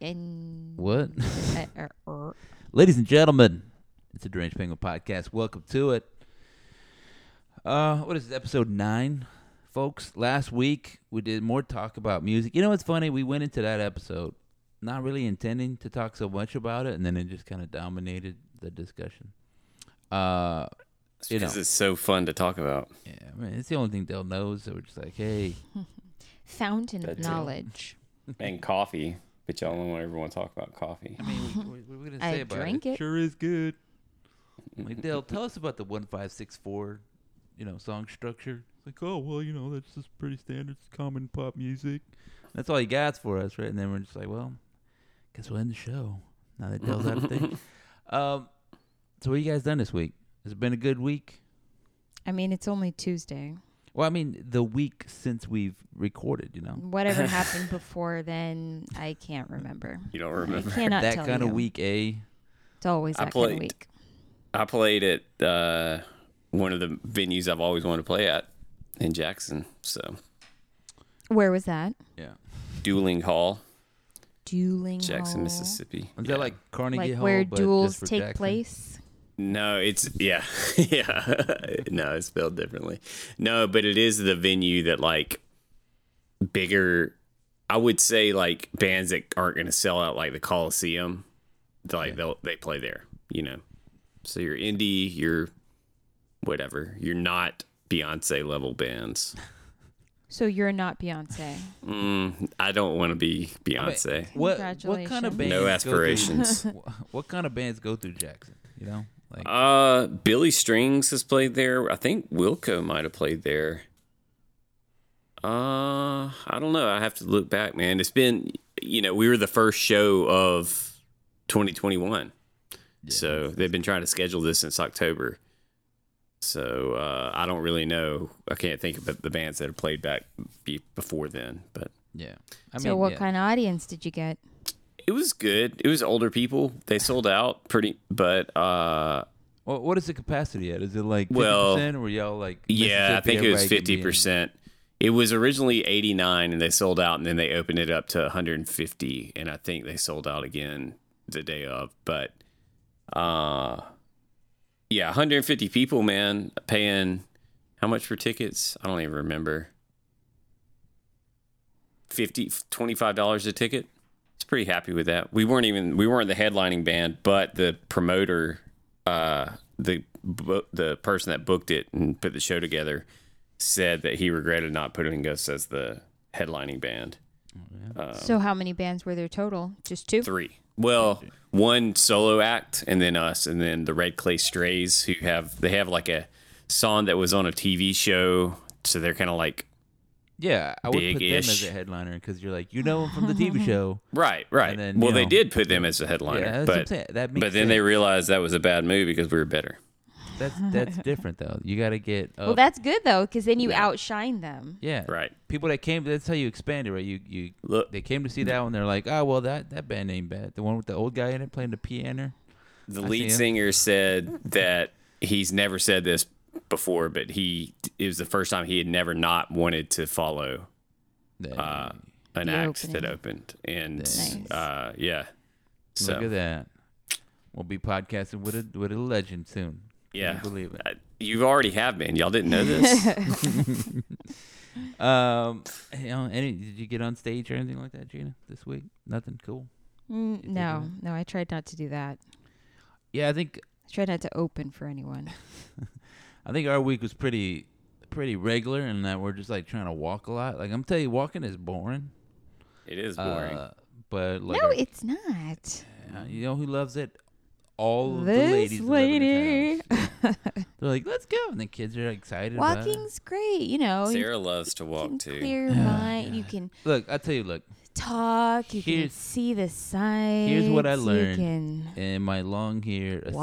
in What? uh, er, er. Ladies and gentlemen, it's a Deranged Penguin podcast. Welcome to it. Uh, what is this, episode nine, folks? Last week we did more talk about music. You know what's funny? We went into that episode not really intending to talk so much about it, and then it just kind of dominated the discussion. Uh, you know, because it's so fun to talk about. yeah, I mean, it's the only thing Dell knows. So we're just like, hey, fountain of knowledge. And coffee, but y'all don't ever want to talk about coffee. I mean, what, what are we gonna I say about drank it? it. Sure is good. Like Dale, tell us about the one five six four, you know, song structure. It's like, oh well, you know, that's just pretty standard, common pop music. That's all he got for us, right? And then we're just like, well, guess we'll end the show now that Dale's out of thing. Um, so what you guys done this week? Has it been a good week? I mean, it's only Tuesday. Well, I mean, the week since we've recorded, you know, Whatever happened before then, I can't remember. You don't I remember? cannot that tell kind of week, eh? It's always I that kind of played- week. I played at uh, one of the venues I've always wanted to play at in Jackson. So, Where was that? Yeah. Duling Hall, Duling Jackson, Hall. Is Mississippi. Yeah. that like Carnegie Like Hall, where but duels just for take Jackson? place. No, it's yeah, yeah. no, it's spelled differently. No, but it is the venue that like bigger. I would say like bands that aren't going to sell out like the Coliseum, like they'll they play there. You know, so you're indie, you're whatever. You're not Beyonce level bands. So you're not Beyonce. Mm, I don't want to be Beyonce. What what kind of Congratulations. bands? No aspirations. through- what kind of bands go through Jackson? You know, like Uh, Billy Strings has played there. I think Wilco might have played there. Uh, I don't know. I have to look back, man. It's been, you know, we were the first show of 2021. so they've been trying to schedule this since October. So uh, I don't really know. I can't think of the- the bands that have played back before then, but yeah. I so what yeah. kind of audience did you get? It was good. It was older people. They sold out pretty, but uh, Well, what is the capacity at? Is it like fifty Well, percent, or were y'all like? Yeah, I think it was fifty percent. It was originally eighty nine, and they sold out, and then they opened it up to one hundred and fifty, and I think they sold out again the day of. But, uh, yeah, one hundred and fifty people, man, paying how much for tickets? I don't even remember. 50 $25 a ticket. It's pretty happy with that. We weren't even we weren't the headlining band, but the promoter uh the the person that booked it and put the show together said that he regretted not putting us as the headlining band. Oh, so how many bands were there total? Just two. Three. Well, one solo act and then us and then the Red Clay Strays who have they have like a song that was on a TV show, so they're kind of like Yeah, I would put them as a headliner because you're like, you know, them from the TV show. right, right. And then, well, you they did put them as a headliner, Yeah, that's what I'm but. That makes but then they realized that was a bad move because we were better. that's that's different though. You got to get up. Well, that's good though, because then you Yeah. outshine them. yeah, Right. People that came, that's how you expand it, right? You you Look, they came to see that one. They're like, oh well, that that band ain't bad. The one with the old guy in it playing the piano. The I lead singer said that he's never said this before, but he it was the first time he had never not wanted to follow That- uh, an The act that opened, and Nice. uh, yeah, so Look at that. We'll be podcasting with a with a legend soon. Can you yeah, believe it. Uh, you already have been. Y'all didn't know this. Um, you know, any did you get on stage or anything like that, Gina, this week? Nothing cool. Mm, no, no, I tried not to do that. Yeah, I think I tried not to open for anyone. I think our week was pretty pretty regular and that we're just like trying to walk a lot. Like I'm telling you, walking is boring. it is boring. Uh, but like no, our- it's not. uh, you know who loves it? All of the ladies that lady. this. They're like, let's go, and the kids are excited. about it. Walking's great, you know. you Sarah loves to can walk too. clear your mind. You can Look, I tell you, look, talk. You can see the sights. here's what I You learned. can in my long hair associating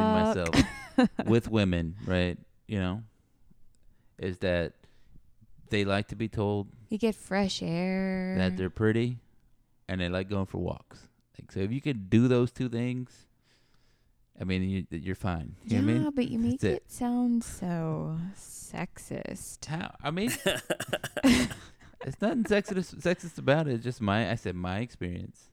myself with women, right? You know, is that they like to be told you get fresh air. that they're pretty, and they like going for walks. Like, so if you could do those two things, I mean, you, you're fine. You yeah, know what I mean? but you make That's it. it. sound so sexist. How? I mean, it's nothing sexist, sexist about it. It's just my, I said my experience.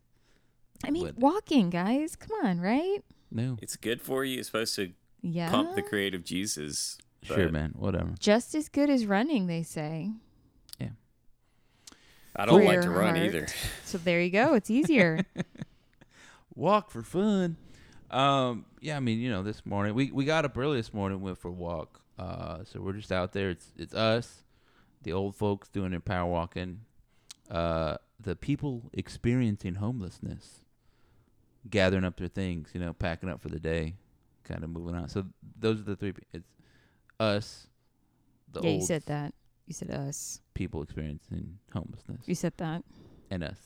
I mean, walking, guys. Come on, right? No. It's good for you. It's supposed to Yeah. pump the creative juices. Sure, man. Whatever. Just as good as running, they say. Yeah. I don't For like to run heart. either. So there you go. It's easier. Walk for fun. Um, yeah, I mean, you know, this morning we, we got up early this morning, went for a walk. Uh, so we're just out there. It's it's us, the old folks doing their power walking, uh, the people experiencing homelessness, gathering up their things, you know, packing up for the day, kind of moving on. So those are the three. pe- It's us, the yeah, you said that. You said us. people experiencing homelessness, You said that. and us.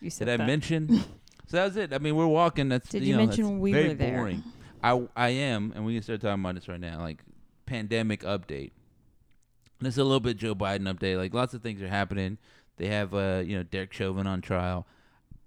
You said that. Did I that. mention? so that was it. I mean, we're walking. That's Did you, you know, mention we very were there? boring. I I am, and we can start talking about this right now. Like pandemic update. This is a little bit Joe Biden update. Like lots of things are happening. They have uh you know Derek Chauvin on trial.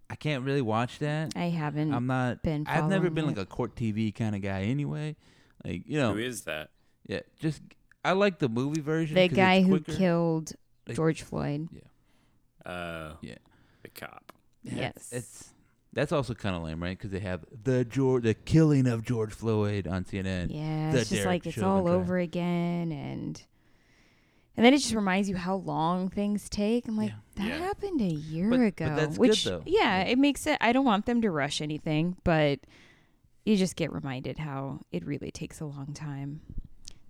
I can't really watch that. I haven't I'm not. been. I've never been it. like a court TV kind of guy anyway. Like you know, Who is that? yeah. Just I like the movie version. The guy it's who killed Like- George Floyd. Yeah. Uh, Yeah. the cop. Yeah, Yes. It's, it's that's also kind of lame, right? Because they have the George, the killing of George Floyd on CNN. Yeah, it's just Derek like it's all trial. over again, and and then it just reminds you how long things take. I'm like, Yeah. That Yeah. happened a year But- but ago, that's good, which though. yeah, Yeah. it makes it. I don't want them to rush anything, but you just get reminded how it really takes a long time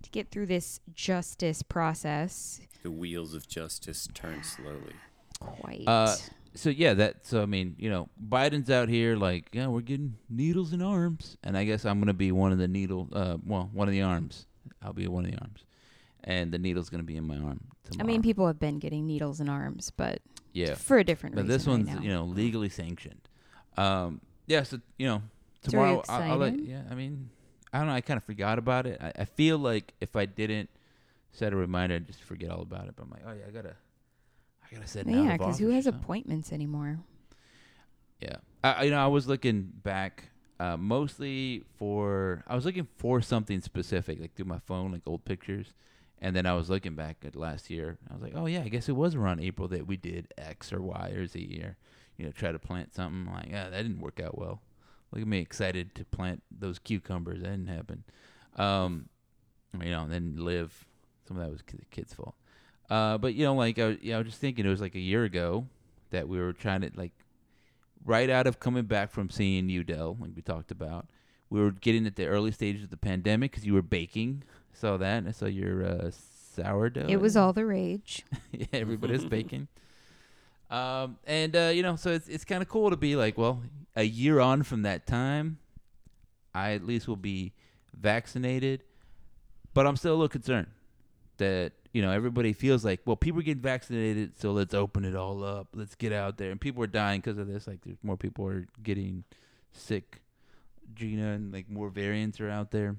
to get through this justice process. The wheels of justice turn slowly. Quite. Uh, So yeah, that. So I mean, you know, Biden's out here like, yeah, we're getting needles in arms, and I guess I'm gonna be one of the needle. Uh, well, one of the arms. I'll be one of the arms, and the needle's gonna be in my arm. Tomorrow. I mean, people have been getting needles in arms, but yeah, for a different but reason. But this one's right you know legally sanctioned. Um, yeah, so you know So are you tomorrow I'll, I'll let, yeah. I mean, I don't know. I kind of forgot about it. I, I feel like if I didn't set a reminder, I'd just forget all about it. But I'm like, oh yeah, I gotta, I gotta set. an yeah, because who has appointments anymore? Yeah, I, I- you know, I was looking back, uh, mostly for I was looking for something specific, like through my phone, like old pictures, and then I was looking back at last year. I was like, oh yeah, I guess it was around April that we did X or Y or Z or, you know, try to plant something. like, yeah, that didn't work out well. Look at me excited to plant those cucumbers. That didn't happen. Um, you know, and then live. Some of that was the kid's fault. Uh, but you know, like I, was- yeah, I was just thinking, it was like a year ago that we were trying to like right out of coming back from seeing Udell, like we talked about, we were getting at the early stages of the pandemic because you were baking. I saw that. I saw your uh, sourdough. It was all the rage. yeah, everybody's baking. Um, and uh, you know, so it's it's kind of cool to be like, well, a year on from that time, I at least will be vaccinated, but I'm still a little concerned that you know everybody feels like, well, people are getting vaccinated, so let's open it all up, let's get out there, and people are dying because of this. Like, there's more people are getting sick, Gina, and like more variants are out there.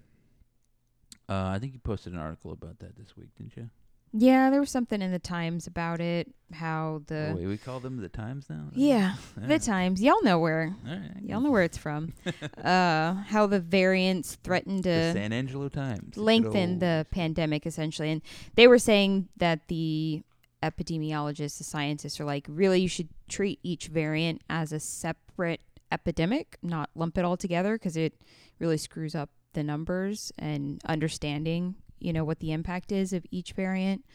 Uh, I think you posted an article about that this week, didn't you? Yeah, there was something in the Times about it. How the oh, wait, we call them the Times now. yeah the. Times. Y'all know where right. y'all know where it's from. uh, how the variants threatened The to San Angelo Times. Lengthen the pandemic essentially, and they were saying that the epidemiologists, the scientists, are like, really, you should treat each variant as a separate epidemic, not lump it all together, because it really screws up the numbers and understanding, you know, what the impact is of each variant.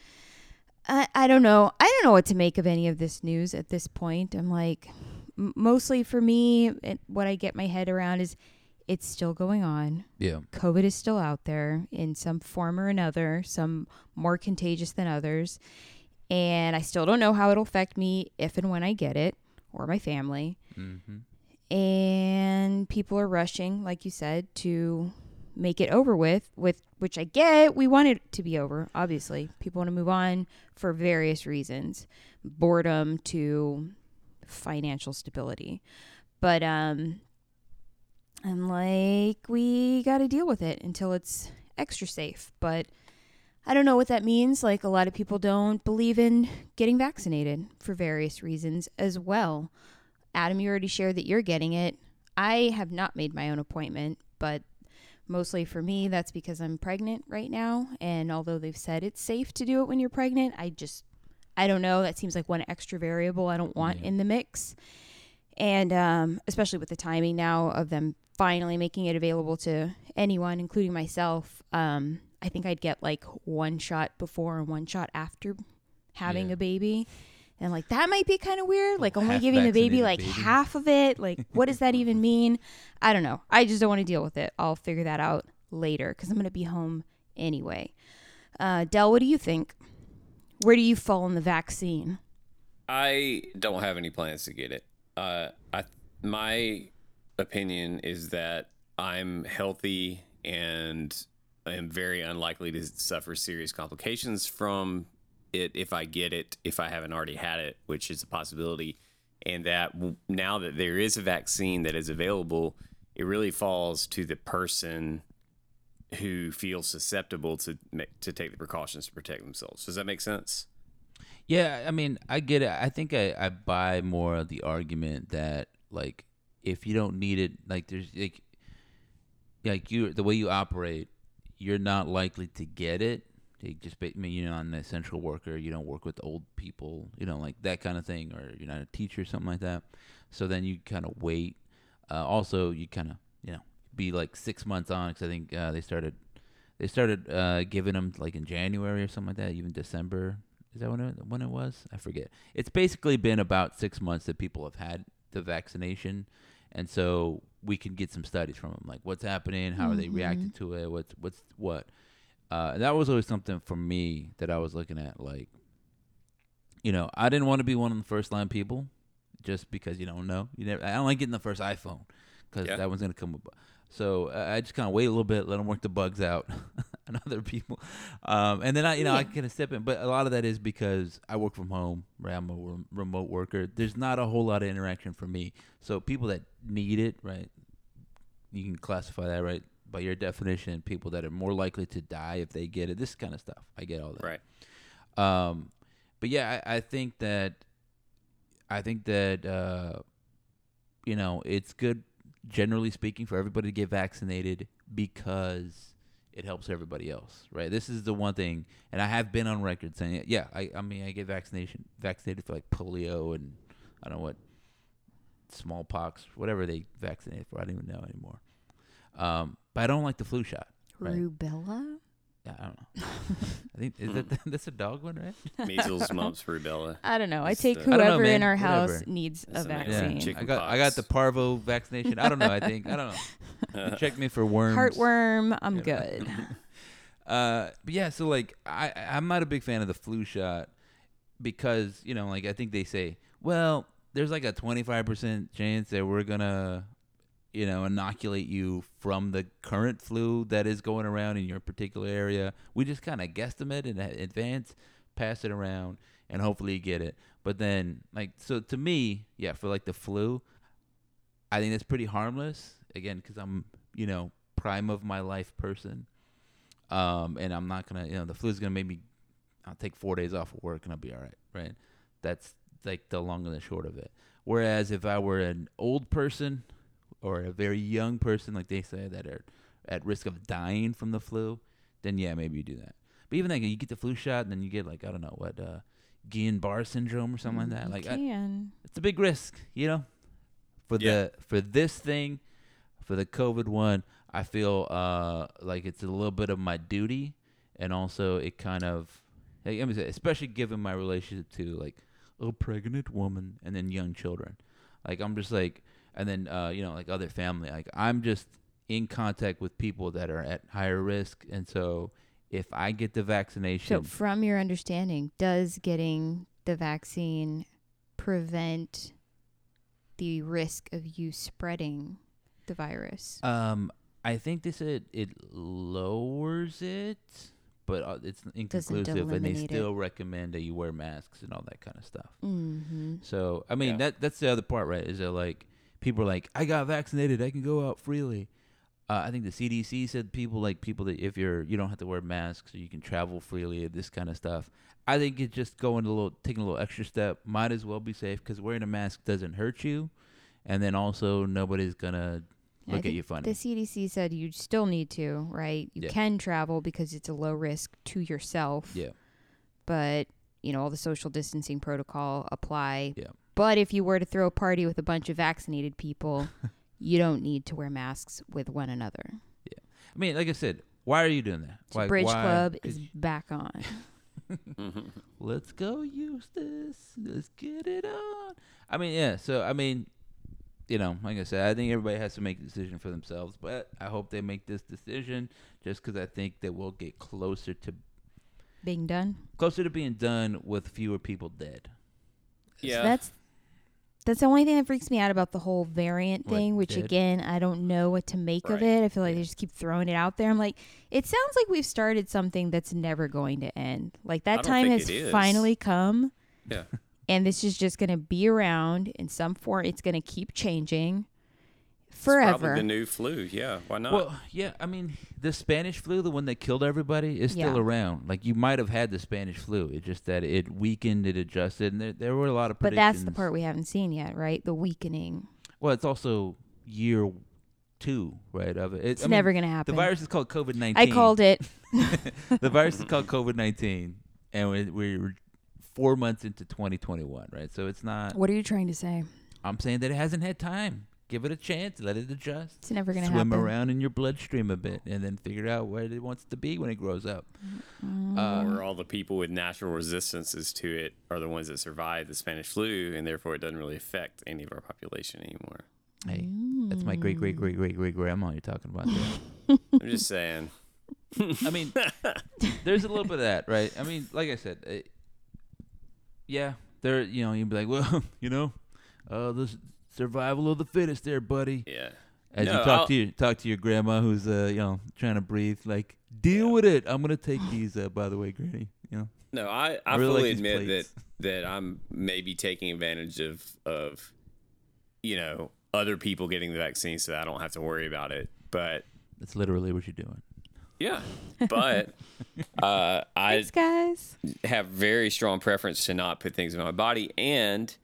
I, I don't know. I don't know what to make of any of this news at this point. I'm like, m- mostly for me, it, what I get my head around is it's still going on. Yeah. COVID is still out there in some form or another, some more contagious than others. And I still don't know how it'll affect me if and when I get it or my family. Mm-hmm. And people are rushing, like you said, to make it over with, with which I get. We want it to be over, obviously. People want to move on for various reasons. Boredom to financial stability. But um I'm like, we got to deal with it until it's extra safe. But I don't know what that means. Like, a lot of people don't believe in getting vaccinated for various reasons as well. Adam, you already shared that you're getting it. I have not made my own appointment, but mostly for me, that's because I'm pregnant right now. And although they've said it's safe to do it when you're pregnant, I just, I don't know. That seems like one extra variable I don't want Yeah. in the mix. and um, especially with the timing now of them finally making it available to anyone, including myself. Um, I think I'd get like one shot before and one shot after having Yeah. a baby. And like that might be kind of weird, like only half giving the baby like baby. half of it. Like, what does that even mean? I don't know. I just don't want to deal with it. I'll figure that out later because I'm going to be home anyway. Uh, Dell, what do you think? Where do you fall in the vaccine? I don't have any plans to get it. Uh, I my opinion is that I'm healthy and I am very unlikely to suffer serious complications from it if I get it, if I haven't already had it, which is a possibility. And that now that there is a vaccine that is available, it really falls to the person who feels susceptible to to take the precautions to protect themselves. Does that make sense? Yeah, I mean, I get it. I think I, I buy more of the argument that like if you don't need it, like there's like like you the way you operate, you're not likely to get it. They just ba- I mean, you're not an essential worker. You don't work with old people. You know, like that kind of thing, or you're not a teacher, or something like that. So then you kind of wait. Uh, also, you kind of you know be like six months on because I think uh, they started they started uh, giving them like in January or something like that, even December. Is that when it, when it was? I forget. It's basically been about six months that people have had the vaccination, and so we can get some studies from them, like what's happening, how are they reacting to it, what's what's what. Uh, and that was always something for me that I was looking at, like, you know, I didn't want to be one of the first line people, just because you don't know. You never. I don't like getting the first iPhone because Yeah. that one's gonna come with. So uh, I just kind of wait a little bit, let them work the bugs out, and other people, um, and then I, you know, I kind of step in. But a lot of that is because I work from home. Right, I'm a rem- remote worker. There's not a whole lot of interaction for me. So people that need it, right, you can classify that right by your definition. People that are more likely to die if they get it. This kind of stuff. I get all that. Right. Um, but yeah, I, I think that I think that uh, you know it's good, generally speaking, for everybody to get vaccinated because it helps everybody else, right? This is the one thing, and I have been on record saying, it, yeah, I, I mean, I get vaccination vaccinated for like polio and I don't know what smallpox, whatever they vaccinate for. I don't even know anymore. Um, but I don't like the flu shot. Right. Rubella? Yeah, I don't know. I think is that that's a dog one, right? Measles, mumps, rubella. I don't know. I It's take the- I don't know, whoever in man. our house Whatever. needs a It's an vaccine. Chicken I got I got pox. the parvo vaccination. I don't know. I think I don't know. You check me for worms. Heartworm, I'm You good. Uh, but yeah, so like I I'm not a big fan of the flu shot because you know like I think they say well there's like a 25 percent chance that we're gonna you know inoculate you from the current flu that is going around in your particular area. We just kind of guesstimate in advance, pass it around, and hopefully you get it. But then like so to me, yeah, for like the flu, I think that's pretty harmless. Again, because I'm you know prime of my life person um, and I'm not gonna, you know, the flu's gonna make me. I'll take four days off of work and I'll be all right, right? That's like the long and the short of it. Whereas if I were an old person or a very young person, like they say, that are at risk of dying from the flu, then yeah, maybe you do that. But even like you get the flu shot and then you get like I don't know what uh, Guillain-Barre syndrome or something like that. You Like I, it's a big risk, you know. For Yeah. the for this thing, for the COVID one, I feel uh like it's a little bit of my duty, and also it kind of, like, I mean, especially given my relationship to like a pregnant woman and then young children, like I'm just like, and then uh you know like other family, like I'm just in contact with people that are at higher risk, and so if I get the So, vaccination, from your understanding, does getting the vaccine prevent the risk of you spreading the virus? Um, I think they said it lowers it, but uh, it's inconclusive, and they eliminate it. still recommend that you wear masks and all that kind of stuff. mm-hmm. So, I mean, Yeah. that that's the other part, right? Is that like people are like, I got vaccinated, I can go out freely. Uh, I think the CDC said people like people that if you're you don't have to wear masks, you can travel freely, this kind of stuff. I think it's just going a little, taking a little extra step. Might as well be safe because wearing a mask doesn't hurt you, and then also nobody's gonna look at you funny. The CDC said you still need to, right? You Yeah. can travel because it's a low risk to yourself. Yeah. But, you know, all the social distancing protocol apply Yeah. But if you were to throw a party with a bunch of vaccinated people, you don't need to wear masks with one another. Yeah. I mean, like I said, why are you doing that? So Why, Bridge why- Club 'cause is back on. Let's go, Eustace. Let's get it on. I mean, yeah. So I mean, you know, like I said, I think everybody has to make a decision for themselves. But I hope they make this decision just because I think that we'll get closer to Being done. closer to being done with fewer people dead. So Yeah. that's that's the only thing that freaks me out about the whole variant What, thing, which dead? again I don't know what to make of it. I feel like they just keep throwing it out there. I'm like, it sounds like we've started something that's never going to end. Like that time has finally come, yeah. and this is just going to be around in some form. It's going to keep changing It's forever. probably the new flu. Yeah. Why not? Well, yeah. I mean, the Spanish flu, the one that killed everybody, is still Yeah. around. Like you might have had the Spanish flu. It's just that it weakened, it adjusted, and there, there were a lot of. but that's the part we haven't seen yet, right? The weakening. Well, it's also year two, right? Of it. It- It's I mean, never going to happen. The virus is called COVID nineteen. I called it. the virus is called COVID nineteen, and we- we're four months into 2021, right? So it's not. What are you trying to say? I'm saying that it hasn't had time. Give it a chance. Let it adjust. It's never going to happen. Swim happen. around in your bloodstream a bit, and then figure out where it wants to be when it grows up. Mm. Uh, or all the people with natural resistances to it are the ones that survived the Spanish flu, and therefore it doesn't really affect any of our population anymore. hey, that's my great great great great great grandma you're talking about. There. I'm just saying. I mean, there's a little bit of that, right? I mean, like I said, uh, yeah, there. You know, you'd be like, well, you know, uh, the s- survival of the fittest, there, buddy. Yeah. As No, you talk I'll- to your talk to your grandma, who's uh, you know, trying to breathe, like, deal with it. I'm gonna take these. Uh, by the way, Granny, you know, No, I, I, I really fully like these admit that plates. that I'm maybe taking advantage of of you know other people getting the vaccine so that I don't have to worry about it. But that's literally what you're doing. yeah, but uh, I Thanks, guys. have very strong preference to not put things in my body, and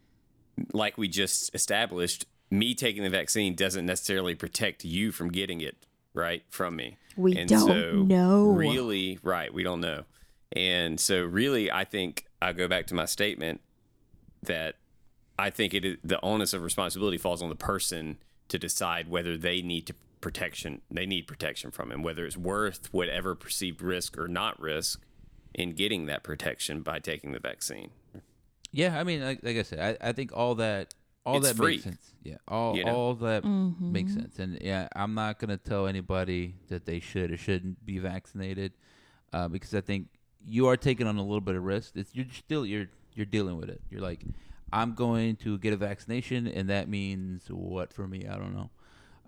like we just established, me taking the vaccine doesn't necessarily protect you from getting it right from me. We And don't so know. Really, right? We don't know, and so really, I think I go back to my statement that I think it is, the onus of responsibility falls on the person to decide whether they need to protection they need protection from him whether it's worth whatever perceived risk or not risk in getting that protection by taking the vaccine Yeah, I mean, like, like I said, I, I think all that all It's that free. makes sense. Yeah, all You know? all that Mm-hmm. makes sense. And yeah, I'm not gonna tell anybody that they should or shouldn't be vaccinated, uh, because I think you are taking on a little bit of risk. It's you're still you're you're dealing with it. You're like, I'm going to get a vaccination, and that means what for me? I don't know.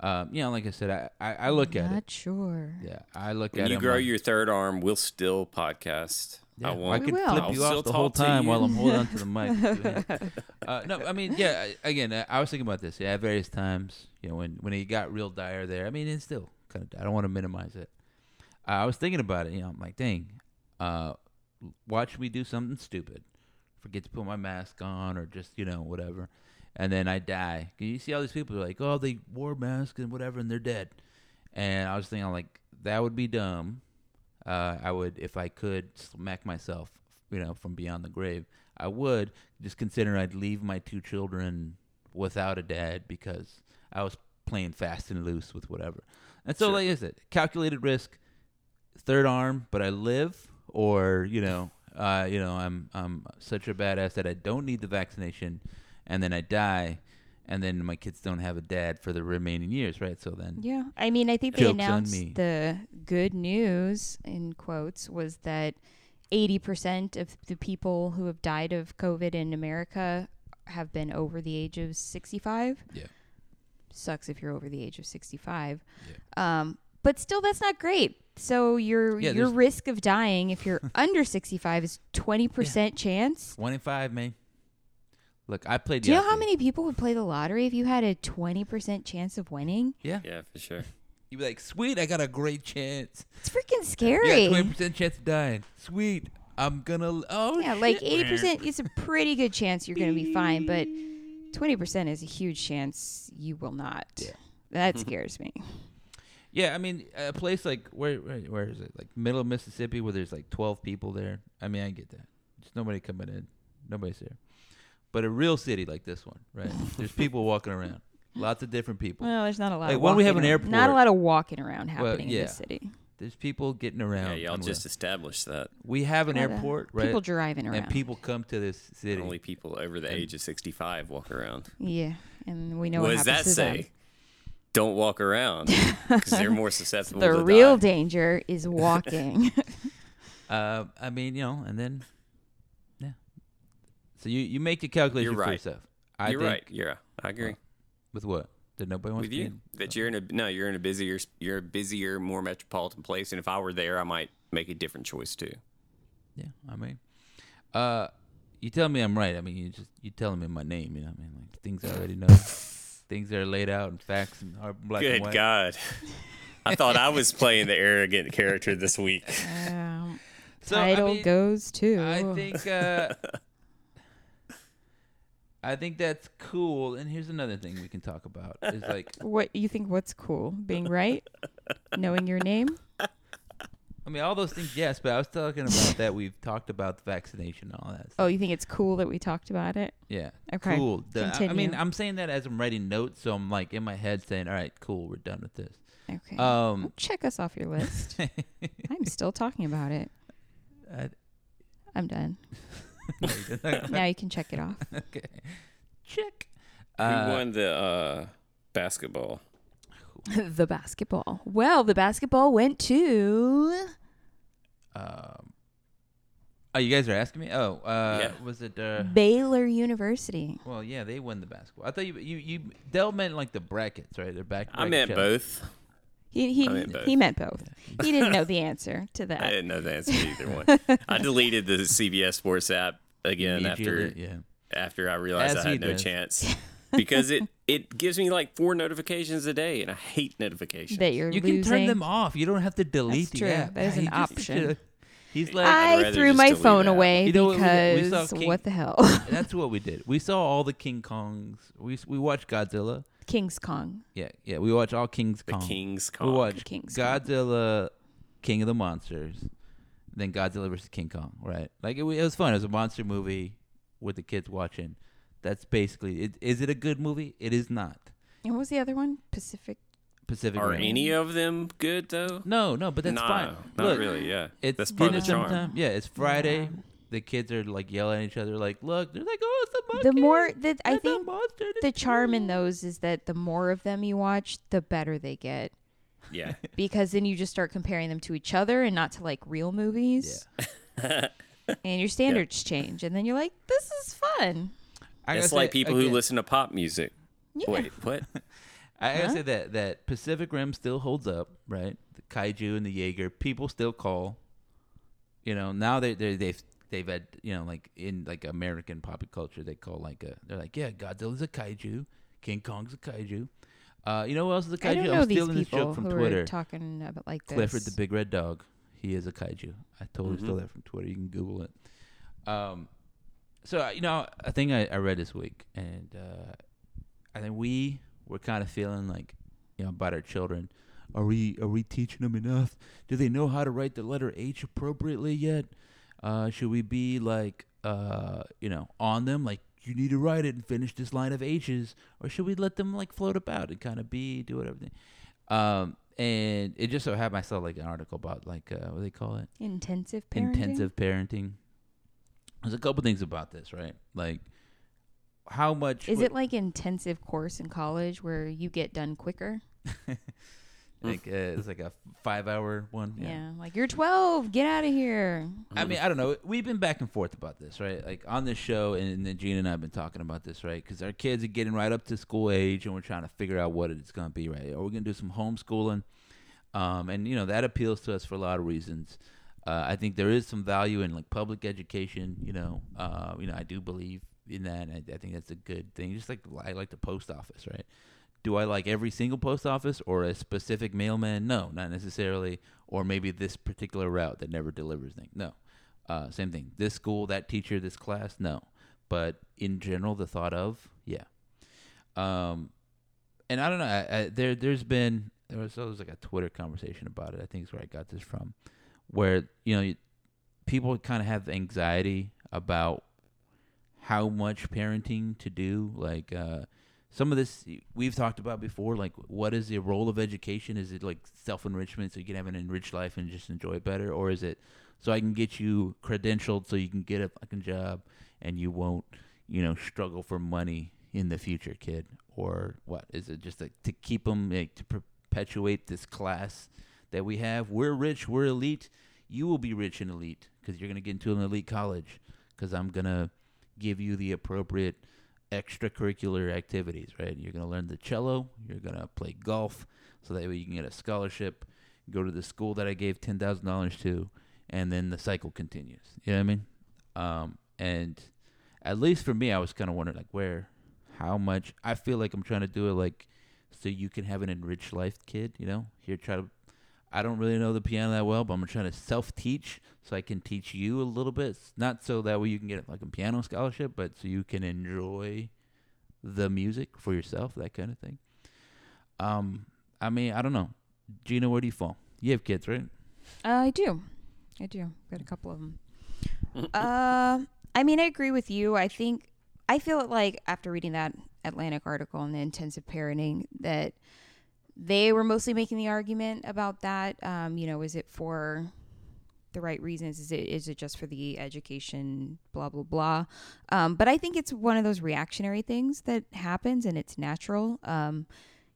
Um, you know, like I said, I I, I look at it. Not sure. Yeah, I look when at you it. I'm grow like, your third arm we'll still podcast Yeah, i I won't could will. flip I'll you still off the whole time while I'm holding onto the mic. uh, no, I mean, yeah. Again, I- I was thinking about this. Yeah, at various times, you know, when when it got real dire there. I mean, it's still kind of. I don't want to minimize it. Uh, I was thinking about it. You know, I'm like, dang. Uh, watch me do something stupid. Forget to put my mask on, or just you know whatever, and then I die. 'Cause You see all these people are like, oh, they wore masks and whatever, and they're dead. And I was thinking, like, that would be dumb uh, I would, if I could, smack myself, you know, from beyond the grave. I would just consider I'd leave my two children without a dad because I was playing fast and loose with whatever. And so, Sure. like I said, calculated risk, third arm, but I live, or you know, uh, you know, I'm I'm such a badass that I don't need the vaccination, and then I die. And then my kids don't have a dad for the remaining years, right? So then, Yeah, I mean, I think they announced the good news in quotes was that eighty percent of the people who have died of COVID in America have been over the age of sixty-five. Yeah. sucks if you're over the age of sixty-five. Yeah. Um, but still, that's not great. So your Yeah, your risk of dying if you're under sixty-five is twenty percent chance. one in five, man. Look, I played. Do you know how many people would play the lottery if you had a twenty percent chance of winning? Yeah. yeah for sure You'd be like, sweet, I got a great chance. It's freaking scary. got twenty percent chance of dying. Sweet, I'm gonna. Oh Yeah, like eighty percent is a pretty good chance you're going to be fine, but twenty percent is a huge chance you will not. Yeah. That scares me. Yeah, I mean, a place like where, where where is it? Like middle of Mississippi, where there's like twelve people there. I mean, I get that. There's nobody coming in. Nobody's there. But a real city like this one, right? There's people walking around, lots of different people. Well, there's not a lot. Like, of when we have walking an ar- Not a lot of walking around Well, happening in the city. There's people getting around. Yeah, y'all just we're- established that we have an airport, right? People driving around. and people come to this city. only people over the And- age of 65 walk around. yeah, and we know what what, does that happens to them. say? Don't walk around because they're more susceptible to The to real die. danger is walking. Uh, I mean, you know, and then, yeah. So you you make your calculation You're for yourself. I You're think- right. Yeah, I agree With what? That nobody wants with to you. be in? That you're in a no, you're in a busier, you're a busier, more metropolitan place. And if I were there, I might make a different choice too. Yeah, I mean, uh, you tell me I'm right. I mean, you just you telling me my name. You know, what I mean, like things I already know, things that are laid out in facts and hard black and Good white. God. I thought I was playing the arrogant character this week. um, So, I title mean, goes to. I think uh, I think that's cool. And here's another thing we can talk about is like What you think? What's cool? Being right, knowing your name. I mean all those things. Yes, but I was talking about that we've talked about the vaccination and all that. Oh, you think it's cool that we talked about it? Yeah. Okay, Cool. The- I- I mean. I'm saying that as I'm writing notes, so I'm like in my head saying, "All right, cool, we're done with this." Okay. Um, Don't check us off your list. I'm still talking about it. I- I'm done. no, you didn't. now you can check it off. okay. Check. Who Uh, won the uh, basketball? the basketball. Well, the basketball went to. um, oh, you guys are asking me? Oh, uh, Yeah. was it? Uh, Baylor University. well, yeah, they won the basketball. I thought you, you, you. Dell meant like the brackets, right? They're back. I meant bracket both. He he I meant both. he meant both. He didn't know the answer to that. I didn't know the answer to either one. I deleted the CBS Sports app again after yeah. after I realized As I had no does. chance because it it gives me like four notifications a day, and I hate notifications. That you're You losing. can turn them off. You don't have to delete That's the true. app. That is an just option. He's like, I'd I rather threw my phone that. away You know what we? We because saw King- what the hell? that's what we did. We saw all the King Kongs. We we watched Godzilla. King's Kong. Yeah, yeah. We watch all King's Kong. the Kong. King's We watch watched King's Kong. Godzilla, King of the Monsters, then Godzilla versus King Kong. Right? Like it, wa- it was fun. It was a monster movie with the kids watching. That's basically it. Is it a good movie? It is not. And what was the other one? Pacific. Pacific Are Rim. any of them good though? No, no, but that's no, fine. not Look, really. Yeah, It's that's part of dinner the charm. sometime. Yeah, it's Friday. Yeah. The kids are like yelling at each other, like, "Look!" They're like, "Oh, it's a monkey!" The more that I think monster, the charm in those is that the more of them you watch, the better they get. Yeah, Because then you just start comparing them to each other and not to like real movies. and your standards change. And then you're like, this is fun. I it's like say, people who listen to pop music. Yeah. Wait, what? I gotta Huh? say that that Pacific Rim still holds up, right? The kaiju and the Jaeger, people still call. You know, now they they they've they've had you know like in like American pop culture they call like a they're like yeah Godzilla's a kaiju, King Kong's a kaiju. Uh, you know who else is a kaiju? I don't know I'm these stealing this people joke from who Twitter. are talking about like this. Clifford the Big Red Dog. He is a kaiju. I totally Mhm. stole that from Twitter. You can Google it. Um, so uh, you know, a thing I, I read this week, and uh, I think we were kind of feeling like, you know, about our children. Are we are we teaching them enough? Do they know how to write the letter H appropriately yet? Uh, should we be like, uh, you know, on them like you need to write it and finish this line of H's, or should we let them like float about and kind of be do whatever? They, um, and it just so happened I saw like an article about like uh, what do they call it? Intensive parenting. intensive parenting. There's a couple things about this, right? Like how much Is what- it like intensive course in college where you get done quicker? like uh, it's like a five hour one? Yeah. Like you're 12, get out of here. I mean, I don't know. We've been back and forth about this, right? Like on this show, and then Gina and I have been talking about this, right? Because our kids are getting right up to school age, and we're trying to figure out what it's going to be, right? Are we going to do some homeschooling? Um, and you know that appeals to us for a lot of reasons. Uh, I think there is some value in like public education. You know, uh, you know, I do believe in that. And I, I think that's a good thing. Just like I like the post office, right? Do I like every single post office or a specific mailman? No, not necessarily. Or maybe this particular route that never delivers things. No. Uh, same thing. This school, that teacher, this class, no. But in general, the thought of, yeah. Um, and I don't know. I, I, there, there's been there was, there was like a Twitter conversation about it. I think is where I got this from, where you know you, people kind of have anxiety about how much parenting to do. Like uh, some of this we've talked about before. Like, what is the role of education? Is it like self enrichment so you can have an enriched life and just enjoy it better, or is it so I can get you credentialed so you can get a fucking job and you won't, you know, struggle for money in the future, kid? Or what is it just like to keep them like, to perpetuate this class that we have? We're rich, we're elite. You will be rich and elite because you're gonna get into an elite college because I'm gonna give you the appropriate extracurricular activities, right? You're going to learn the cello, you're going to play golf, so that way you can get a scholarship, go to the school that I gave $10,000 to, and then the cycle continues. You know what I mean? Um, and at least for me, I was kind of wondering, like, where, how much, I feel like I'm trying to do it, like, so you can have an enriched life, kid, you know? Here, try to I don't really know the piano that well, but I'm trying to self teach so I can teach you a little bit. Not so that way you can get like a piano scholarship, but so you can enjoy the music for yourself, that kind of thing. Um, I mean, I don't know. Gina, where do you fall? You have kids, right? Uh, I do. I do. Got a couple of them. uh, I mean, I agree with you. I think I feel like after reading that Atlantic article on the intensive parenting that they were mostly making the argument about that. Um, you know, is it for the right reasons? Is it is it just for the education? Blah blah blah. Um, but I think it's one of those reactionary things that happens, and it's natural. Um,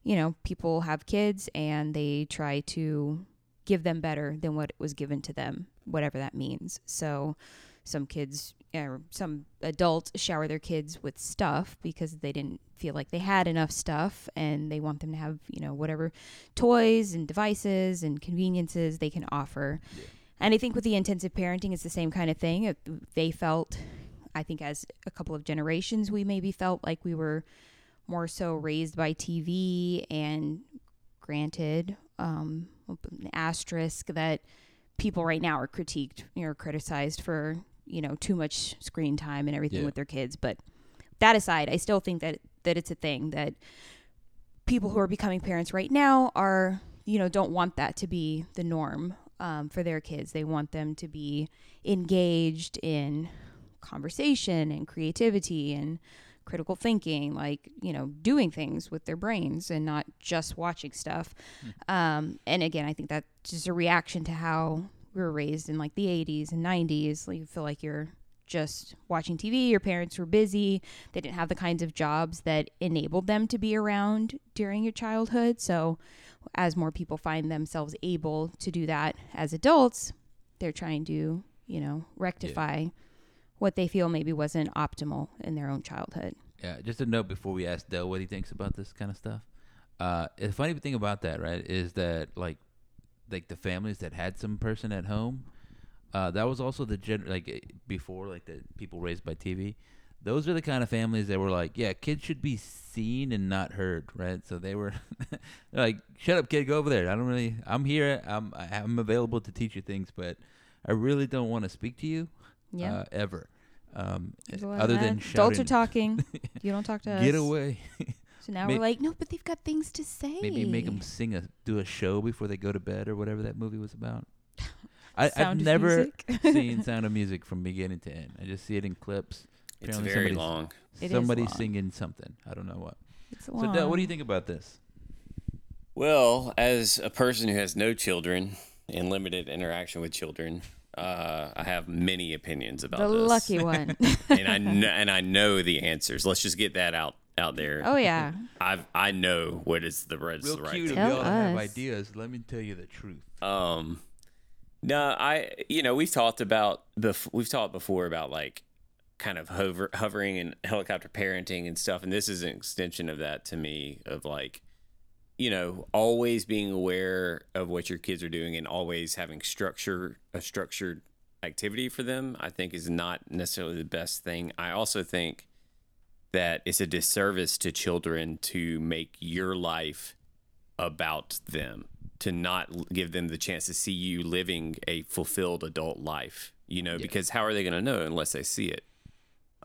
you know, people have kids and they try to give them better than what was given to them, whatever that means. So, some kids or some adults shower their kids with stuff because they didn't feel like they had enough stuff and they want them to have, you know, whatever toys and devices and conveniences they can offer. Yeah. And I think with the intensive parenting, it's the same kind of thing. They felt, I think, as a couple of generations, we maybe felt like we were more so raised by TV and granted, um, an asterisk that people right now are critiqued or criticized for you know too much screen time and everything yeah. with their kids but that aside i still think that that it's a thing that people who are becoming parents right now are you know don't want that to be the norm um, for their kids they want them to be engaged in conversation and creativity and critical thinking like you know doing things with their brains and not just watching stuff mm. um, and again i think that's just a reaction to how we were raised in like the 80s and 90s like you feel like you're just watching TV your parents were busy they didn't have the kinds of jobs that enabled them to be around during your childhood. So as more people find themselves able to do that as adults they're trying to you know rectify yeah. what they feel maybe wasn't optimal in their own childhood. Yeah just a note before we ask Dell what he thinks about this kind of stuff. Uh, the funny thing about that right is that like like the families that had some person at home. Uh, that was also the gen like eh, before like the people raised by TV. Those are the kind of families that were like, yeah, kids should be seen and not heard, right? So they were like, shut up, kid, go over there. I don't really, I'm here, I'm I'm available to teach you things, but I really don't want to speak to you, yeah, uh, ever. Um, other than shouting, adults are talking, you don't talk to us. Get away. So now we're like, no, but they've got things to say. Maybe make them sing a do a show before they go to bed or whatever that movie was about. I, have never seen Sound of Music from beginning to end. I just see it in clips. It's very long. Somebody singing something. I don't know what. It's so. Del, what do you think about this? Well, as a person who has no children and limited interaction with children, uh, I have many opinions about the this. lucky one, and I know, and I know the answers. Let's just get that out out there. Oh yeah. I've I know what is the red. Real the right cute of y'all to have ideas. Let me tell you the truth. Um, no, I you know we've talked about bef- we've talked before about like kind of hover hovering and helicopter parenting and stuff, and this is an extension of that to me of like you know always being aware of what your kids are doing and always having structure a structured activity for them i think is not necessarily the best thing i also think that it's a disservice to children to make your life about them, to not give them the chance to see you living a fulfilled adult life, you know, yeah. because how are they going to know unless they see it?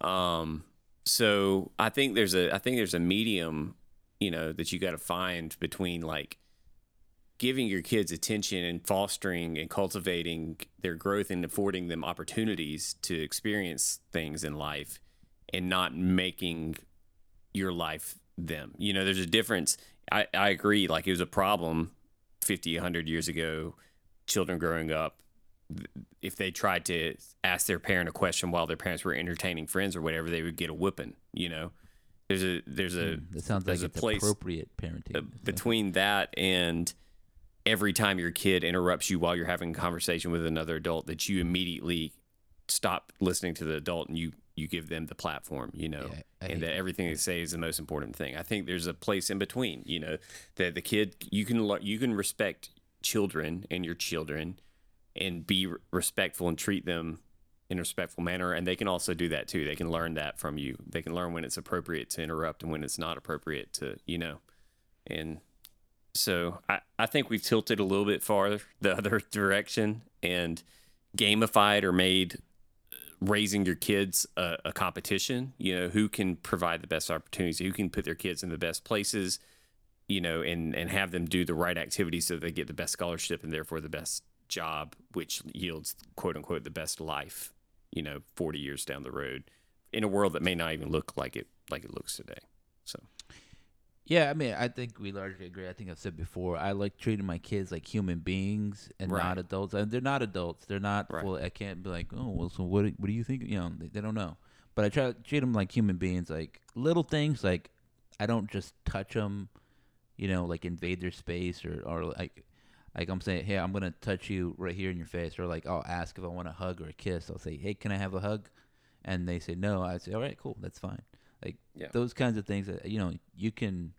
Um, so I think there's a, I think there's a medium, you know, that you got to find between like giving your kids attention and fostering and cultivating their growth and affording them opportunities to experience things in life and not making your life them. You know, there's a difference. I, I agree. Like it was a problem 50, 100 years ago, children growing up, if they tried to ask their parent a question while their parents were entertaining friends or whatever, they would get a whipping, you know? There's a, there's a, Mm, That sounds like a it's place appropriate parenting. uh, between that and every time your kid interrupts you while you're having a conversation with another adult that you immediately stop listening to the adult and you you give them the platform you know Yeah, and that that. everything they say is the most important thing. I think there's a place in between you know that the kid you can you can respect children and your children and be respectful and treat them in a respectful manner and they can also do that too. They can learn that from you. They can learn when it's appropriate to interrupt and when it's not appropriate to you know and so I, I think we've tilted a little bit farther the other direction and gamified or made raising your kids a, a competition you know who can provide the best opportunities who can put their kids in the best places you know and and have them do the right activities so they get the best scholarship and therefore the best job which yields quote unquote the best life you know 40 years down the road in a world that may not even look like it like it looks today. So Yeah, I mean, I think we largely agree. I think I've said before. I like treating my kids like human beings and Right. not adults. And they're not adults. They're not. Right. Full, I can't be like, oh, well, so what? do- What do you think? You know, they, they don't know. But I try to treat them like human beings. Like little things. Like I don't just touch them. You know, like invade their space or or like. Like I'm saying, hey, I'm gonna touch you right here in your face, or like I'll ask if I want a hug or a kiss. I'll say, hey, can I have a hug? And they say no. I say, all right, cool, that's fine. Like Yeah. those kinds of things that you know you can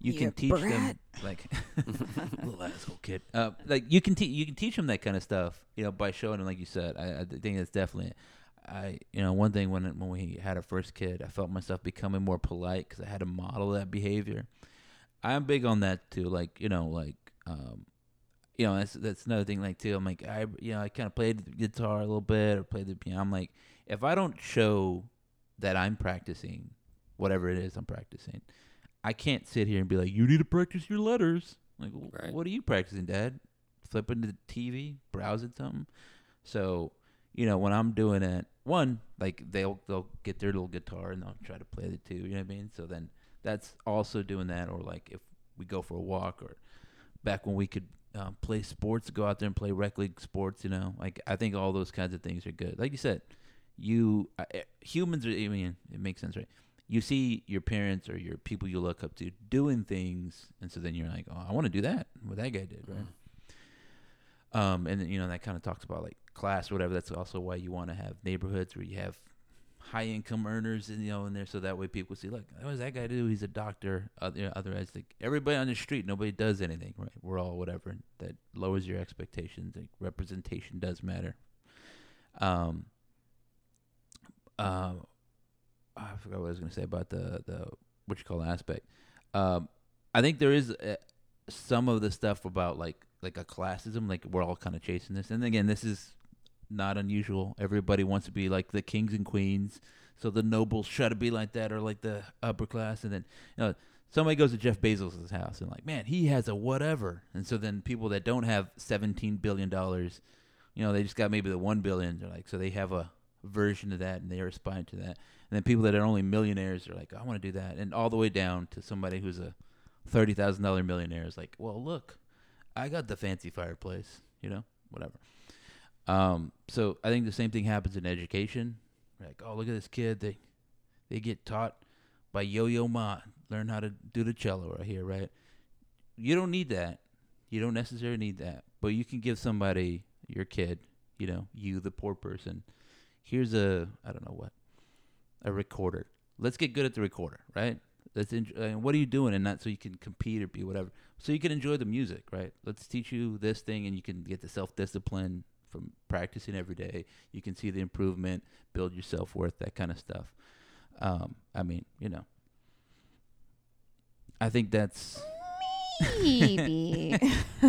you You can teach them brat. like little asshole kid. Uh, like you can teach you can teach them that kind of stuff, you know, by showing them, like you said. I, I think that's definitely. I you know one thing when when we had our first kid, I felt myself becoming more polite because I had to model that behavior. I'm big on that too. Like you know, like um, you know, that's that's another thing. Like too, I'm like I you know I kind of played the guitar a little bit or played the piano. I'm like if I don't show that I'm practicing whatever it is I'm practicing, I can't sit here and be like, you need to practice your letters. Like, Right. what are you practicing, Dad? Flipping to the TV, browsing something. So, you know, when I'm doing it, one like they'll they'll get their little guitar and they'll try to play the two. You know what I mean? So then that's also doing that. Or like if we go for a walk, or back when we could um, play sports, go out there and play rec league sports. You know, like I think all those kinds of things are good. Like you said, you uh, eh, humans are. I mean, it makes sense, right? You see your parents or your people you look up to doing things, and so then you're like, oh, I want to do that. What that guy did, right? Um, and you know that kind of talks about like class whatever. That's also why you want to have neighborhoods where you have high income earners, and you know, in there, so that way people see, look, what does that guy do? He's a doctor. Other, you know, otherwise, like everybody on the street, nobody does anything, right? We're all whatever. That lowers your expectations. Like representation does matter. Um. Uh, I forgot what I was going to say about the the what you call aspect. Um, I think there is uh, some of the stuff about like like a classism, like we're all kind of chasing this. And again, this is not unusual. Everybody wants to be like the kings and queens, so the nobles try to be like that, or like the upper class. And then you know somebody goes to Jeff Bezos' house and like, man, he has a whatever. And so then people that don't have seventeen billion dollars, you know, they just got maybe the one billion. They're like, so they have a version of that and they aspiring to that. And then people that are only millionaires are like, I want to do that. And all the way down to somebody who's a thirty thousand dollar millionaire is like, well, look, I got the fancy fireplace, you know, whatever. Um, so I think the same thing happens in education. Like, oh, look at this kid. They they get taught by Yo-Yo Ma, learn how to do the cello right here, right? You don't need that. You don't necessarily need that, but you can give somebody your kid, you know, you the poor person. Here's a I don't know what a recorder. Let's get good at the recorder, right? Let's enjoy, and what are you doing? And not so you can compete or be whatever. So you can enjoy the music, right? Let's teach you this thing, and you can get the self discipline from practicing every day. You can see the improvement, build your self worth, that kind of stuff. Um, I mean, you know, I think that's Maybe.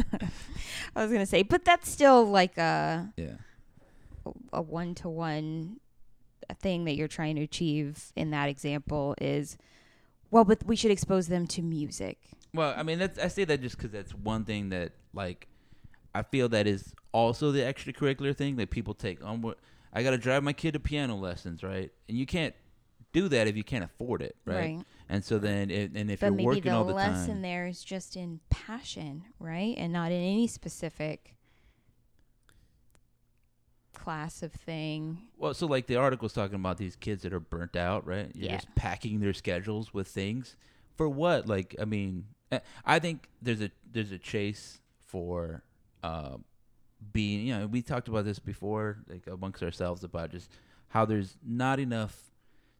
I was gonna say, but that's still like a yeah, a one to one thing that you're trying to achieve in that example is well, but we should expose them to music. Well, I mean, that's I say that just because that's one thing that like I feel that is also the extracurricular thing that people take on. What I got to drive my kid to piano lessons, right? And you can't do that if you can't afford it, right? Right. And so then, it, and if but you're maybe working the all the lesson there is just in passion, right? And not in any specific class of thing. well, so like the article's talking about these kids that are burnt out, right? You're Yeah. just packing their schedules with things for what? Like, I mean, eh, I think there's a there's a chase for uh, being. You know, we talked about this before, like amongst ourselves about just how there's not enough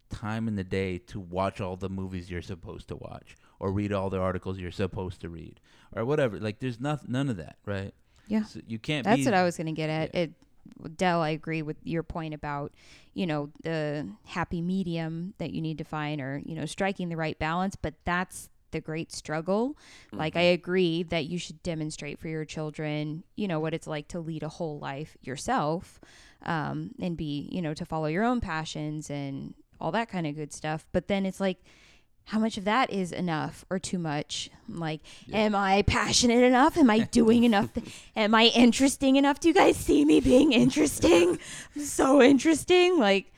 time in the day to watch all the movies you're supposed to watch or read all the articles you're supposed to read or whatever. Like, there's not none of that, right? Yeah. So you can't. That's be, what I was going to get at. Yeah. It, Dell, I agree with your point about, you know, the happy medium that you need to find or, you know, striking the right balance, but that's the great struggle. Like I Mm-hmm. agree that you should demonstrate for your children, you know, what it's like to lead a whole life yourself um, and be, you know, to follow your own passions and all that kind of good stuff. But then it's like, how much of that is enough or too much? Like, am I passionate enough? Am I doing enough? am I interesting enough? Do you guys see me being interesting? I'm so interesting. Like,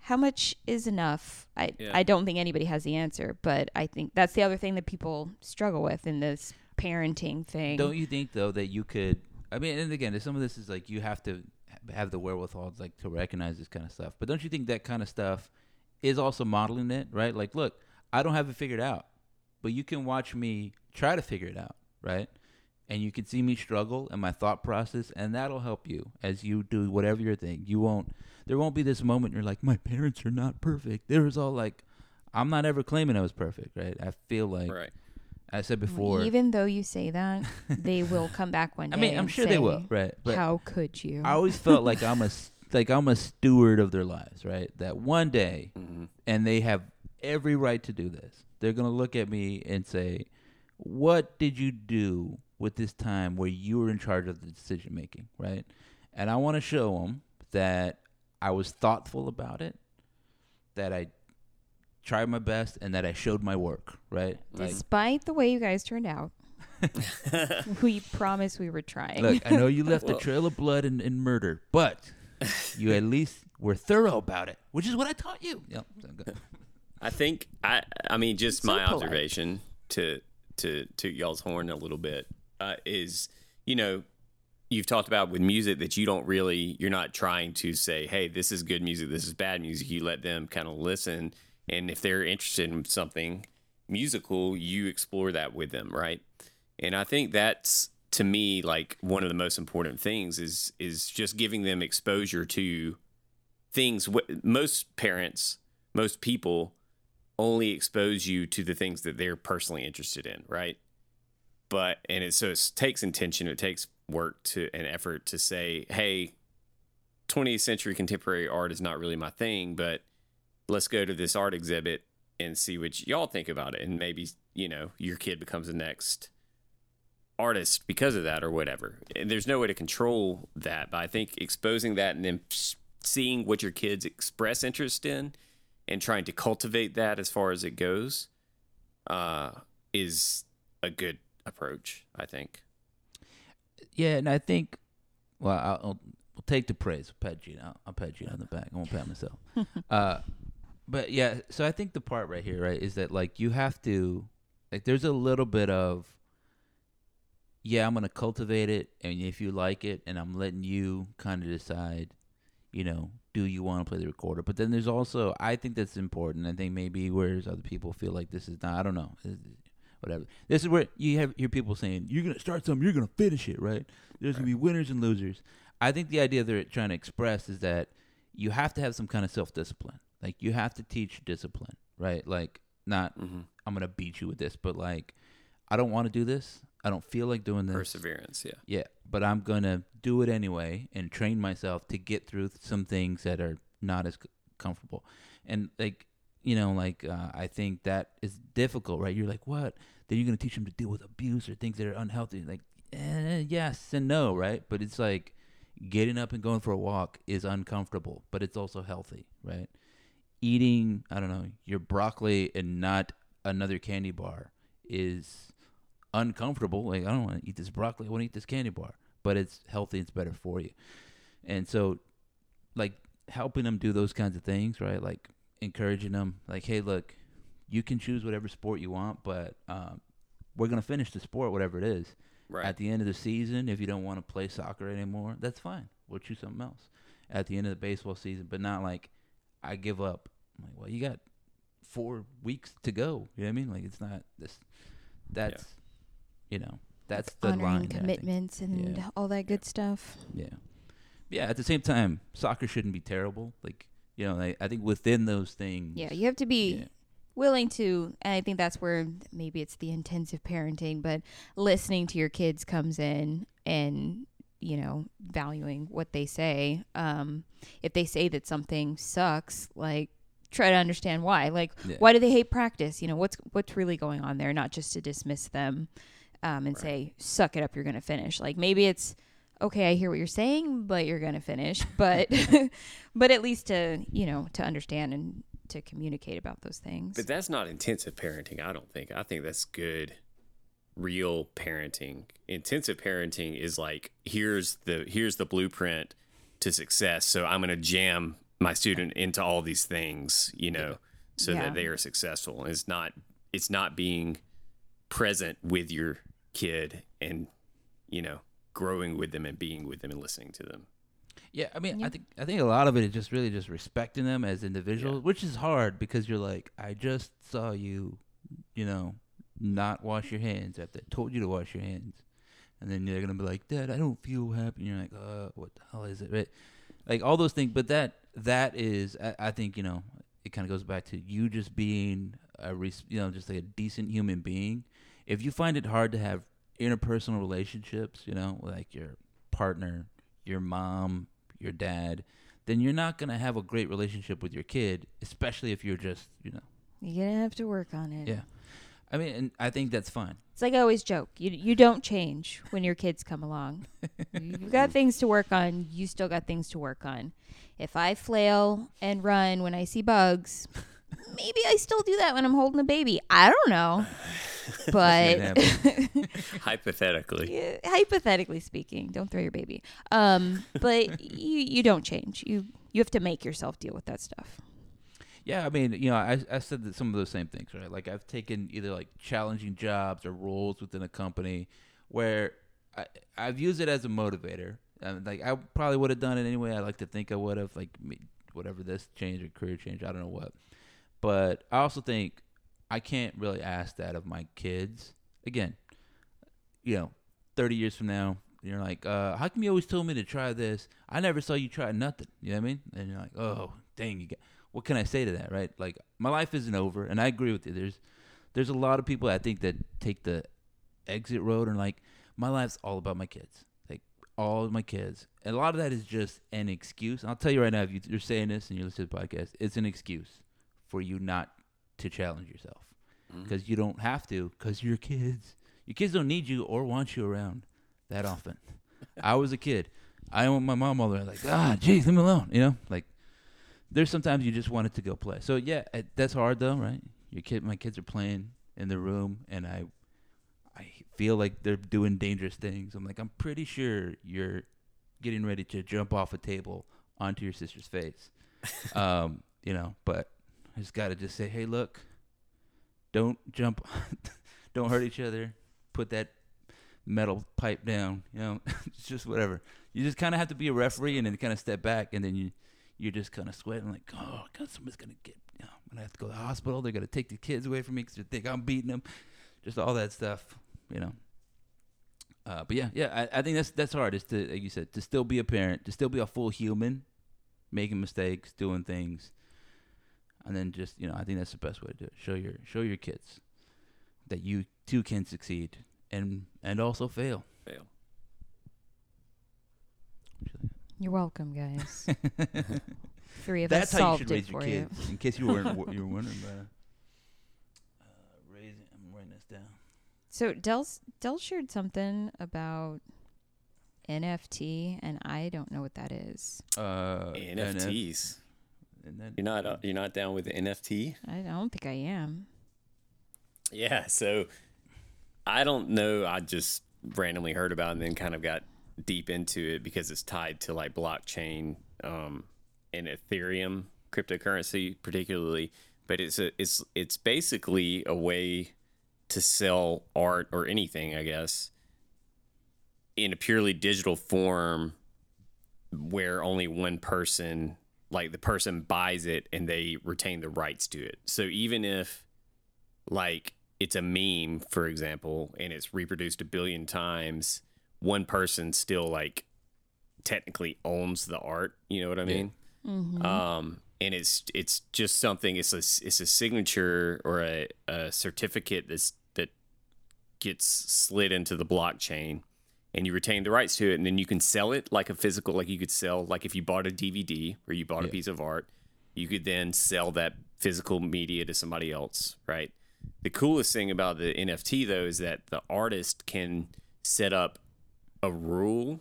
how much is enough? I, Yeah. I don't think anybody has the answer, but I think that's the other thing that people struggle with in this parenting thing. Don't you think though that you could? I mean, and again, some of this is like you have to have the wherewithal, like to recognize this kind of stuff. But don't you think that kind of stuff is also modeling it, right? Like, look, I don't have it figured out, but you can watch me try to figure it out, right? And you can see me struggle and my thought process, and that'll help you as you do whatever your thing. You won't. There won't be this moment you're like, my parents are not perfect. There was all like, I'm not ever claiming I was perfect, right? I feel like Right. I said before. Even though you say that, they will come back one day. I mean, I'm and sure they will, right? But How could you? I always felt like I'm a s- like I'm a steward of their lives, right? That one day, Mm-hmm. and they have every right to do this. They're gonna look at me and say, "What did you do with this time where you were in charge of the decision making?" Right? And I want to show them that I was thoughtful about it, that I tried my best, and that I showed my work. Right? Like, Despite the way you guys turned out, we promise we were trying. Look, I know you left Well- a trail of blood and, and murder, but you at least were thorough about it, which is what I taught you. Yep. I think I I mean just So my polite. observation to to to y'all's horn a little bit uh, is you know you've talked about with music that you don't really you're not trying to say hey this is good music this is bad music you let them kind of listen and if they're interested in something musical you explore that with them right and I think that's to me like one of the most important things is is just giving them exposure to things most parents most people only expose you to the things that they're personally interested in, right? But and it so it takes intention, it takes work to an effort to say, hey, 20th century contemporary art is not really my thing, but let's go to this art exhibit and see what y'all think about it, and maybe you know your kid becomes the next artist because of that or whatever. And there's no way to control that, but I think exposing that and then seeing what your kids express interest in and trying to cultivate that as far as it goes uh, is a good approach, I think. Yeah, and I think, well, I'll, I'll we'll take the praise. I'll pat Gina. I'll, I'll pat Gina on the back. I won't pat myself. uh, but yeah, so I think the part right here, right, is that like you have to, like, there's a little bit of, yeah, I'm gonna cultivate it, and if you like it, and I'm letting you kind of decide, you know, do you want to play the recorder? But then there's also, I think that's important. I think maybe whereas other people feel like this is not, I don't know, whatever. This is where you have hear people saying, "You're gonna start something, you're gonna finish it," right? There's gonna be winners and losers. I think the idea they're trying to express is that you have to have some kind of self discipline. Like you have to teach discipline, right? Like not Mhm. I'm gonna beat you with this, but like I don't want to do this. I don't feel like doing this. Perseverance, yeah. Yeah, but I'm gonna do it anyway and train myself to get through some things that are not as comfortable. And like, you know, like uh, I think that is difficult, right? You're like, what? Then you're gonna teach them to deal with abuse or things that are unhealthy. Like, eh, yes and no, right? But it's like getting up and going for a walk is uncomfortable, but it's also healthy, right? Eating, I don't know, your broccoli and not another candy bar is uncomfortable. Like I don't want to eat this broccoli. I want to eat this candy bar, but it's healthy. It's better for you. And so, like helping them do those kinds of things, right? Like encouraging them like, hey, look, you can choose whatever sport you want, but um, we're gonna finish the sport, whatever it is. Right. At the end of the season, if you don't want to play soccer anymore, that's fine. We'll choose something else. At the end of the baseball season, but not like I give up. I'm like, well, you got four weeks to go. You know what I mean? Like it's not this. That's you know that's the Honoring line. commitments and Yeah. all that good stuff. Yeah, yeah. At the same time, soccer shouldn't be terrible. Like you know, I, I think within those things. Yeah, you have to be Yeah. willing to and I think that's where maybe it's the intensive parenting, but listening to your kids comes in and you know, valuing what they say. Um if they say that something sucks, like try to understand why. Like Yeah. why do they hate practice? You know, what's what's really going on there, not just to dismiss them um and Right. say suck it up, you're going to finish. Like maybe it's okay, I hear what you're saying, but you're going to finish. But but at least to, you know, to understand and to communicate about those things. But that's not intensive parenting, I don't think. I think that's good real parenting. Intensive parenting is like here's the here's the blueprint to success. So I'm going to jam my student into all these things, you know, so Yeah. that they are successful. It's not it's not being present with your kid and you know, growing with them and being with them and listening to them. Yeah, I mean, I think I think a lot of it is just really just respecting them as individuals, which is hard because you're like, I just saw you, you know, not wash your hands after I told you to wash your hands, and then they're gonna be like, Dad, I don't feel happy. And you're like, uh, what the hell is it? Right? Like all those things, but that that is, I, I think, you know, it kind of goes back to you just being a, res- you know, just like a decent human being. If you find it hard to have interpersonal relationships, you know, like your partner, your mom, your dad, then you're not going to have a great relationship with your kid, especially if you're just, you know. You're gonna have to work on it. Yeah. I mean, and I think that's fine. It's like I always joke. You you don't change when your kids come along. You've got things to work on. You still got things to work on. If I flail and run when I see bugs, maybe I still do that when I'm holding a baby. I don't know. But. Hypothetically. Yeah, hypothetically speaking, don't throw your baby. Um, but you you don't change. You you have to make yourself deal with that stuff. Yeah, I mean, you know, I I said that some of those same things, right? Like I've taken either like challenging jobs or roles within a company where I I've used it as a motivator. And like I probably would have done it anyway. I like to think I would have like whatever this change or career change. I don't know what, but I also think I can't really ask that of my kids. Again, you know, thirty years from now, you're like, uh, how come you always told me to try this? I never saw you try nothing. You know what I mean? And you're like, oh, dang, you got what can I say to that, right? Like my life isn't over, and I agree with you. There's there's a lot of people I think that take the exit road and like my life's all about my kids, like all my kids, and a lot of that is just an excuse. I'll tell you right now, if you, you're saying this and you listen to the podcast, it's an excuse for you not to challenge yourself because you don't have to because your kids, your kids don't need you or want you around that often. I was a kid. I want my mom all the way like, ah, jeez leave me alone. You know, like there's sometimes you just want it to go play. So yeah, it, that's hard though, right? Your kid, my kids are playing in the room, and I, I feel like they're doing dangerous things. I'm like, I'm pretty sure you're getting ready to jump off a table onto your sister's face, um, you know. But I just gotta just say, hey, look, don't jump, don't hurt each other. Put that metal pipe down, you know. it's just whatever. You just kind of have to be a referee and then kind of step back, and then you you're just kind of sweating like, oh, God, somebody's gonna get, you know, I'm gonna have to go to the hospital. They're gonna take the kids away from me because they think I'm beating them. Just all that stuff, you know. Uh, but yeah, yeah, I, I think that's that's hard. Is to, like you said, to still be a parent, to still be a full human, making mistakes, doing things, and then just you know, I think that's the best way to do it. Show your show your kids that you too can succeed and and also fail. Fail. You're welcome, guys. Three of us. That's us how you solved should it raise your for you. kids. In case you weren't you were wondering about. Uh, raising, I'm writing this down. So Del Del shared something about NFT, and I don't know what that is. Uh, NFTs. And then, You're not uh, you're not down with the NFT? I don't think I am. Yeah, so I don't know. I just randomly heard about it and then kind of got deep into it because it's tied to like blockchain um, and Ethereum cryptocurrency particularly, but it's a it's it's basically a way to sell art or anything, I guess, in a purely digital form where only one person like the person buys it and they retain the rights to it. So even if like it's a meme, for example, and it's reproduced a billion times, one person still like technically owns the art. You know what I mean? Um, and it's it's just something. It's a it's a signature or a, a certificate that's that gets slid into the blockchain, and you retain the rights to it, and then you can sell it like a physical. Like you could sell like if you bought a DVD or you bought a piece of art, you could then sell that physical media to somebody else, right? The coolest thing about the NFT though is that the artist can set up a rule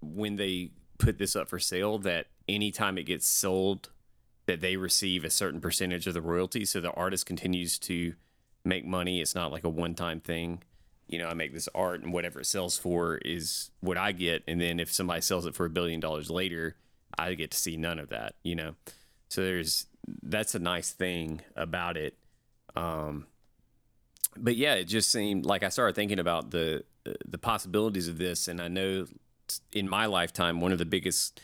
when they put this up for sale that anytime it gets sold that they receive a certain percentage of the royalty so the artist continues to make money it's not like a one-time thing you know i make this art and whatever it sells for is what i get. And then if somebody sells it for a billion dollars later i get to see none of that you know? So there's that's a nice thing about it. Um but yeah it just seemed like i started thinking about the the possibilities of this. And i know in my lifetime one of the biggest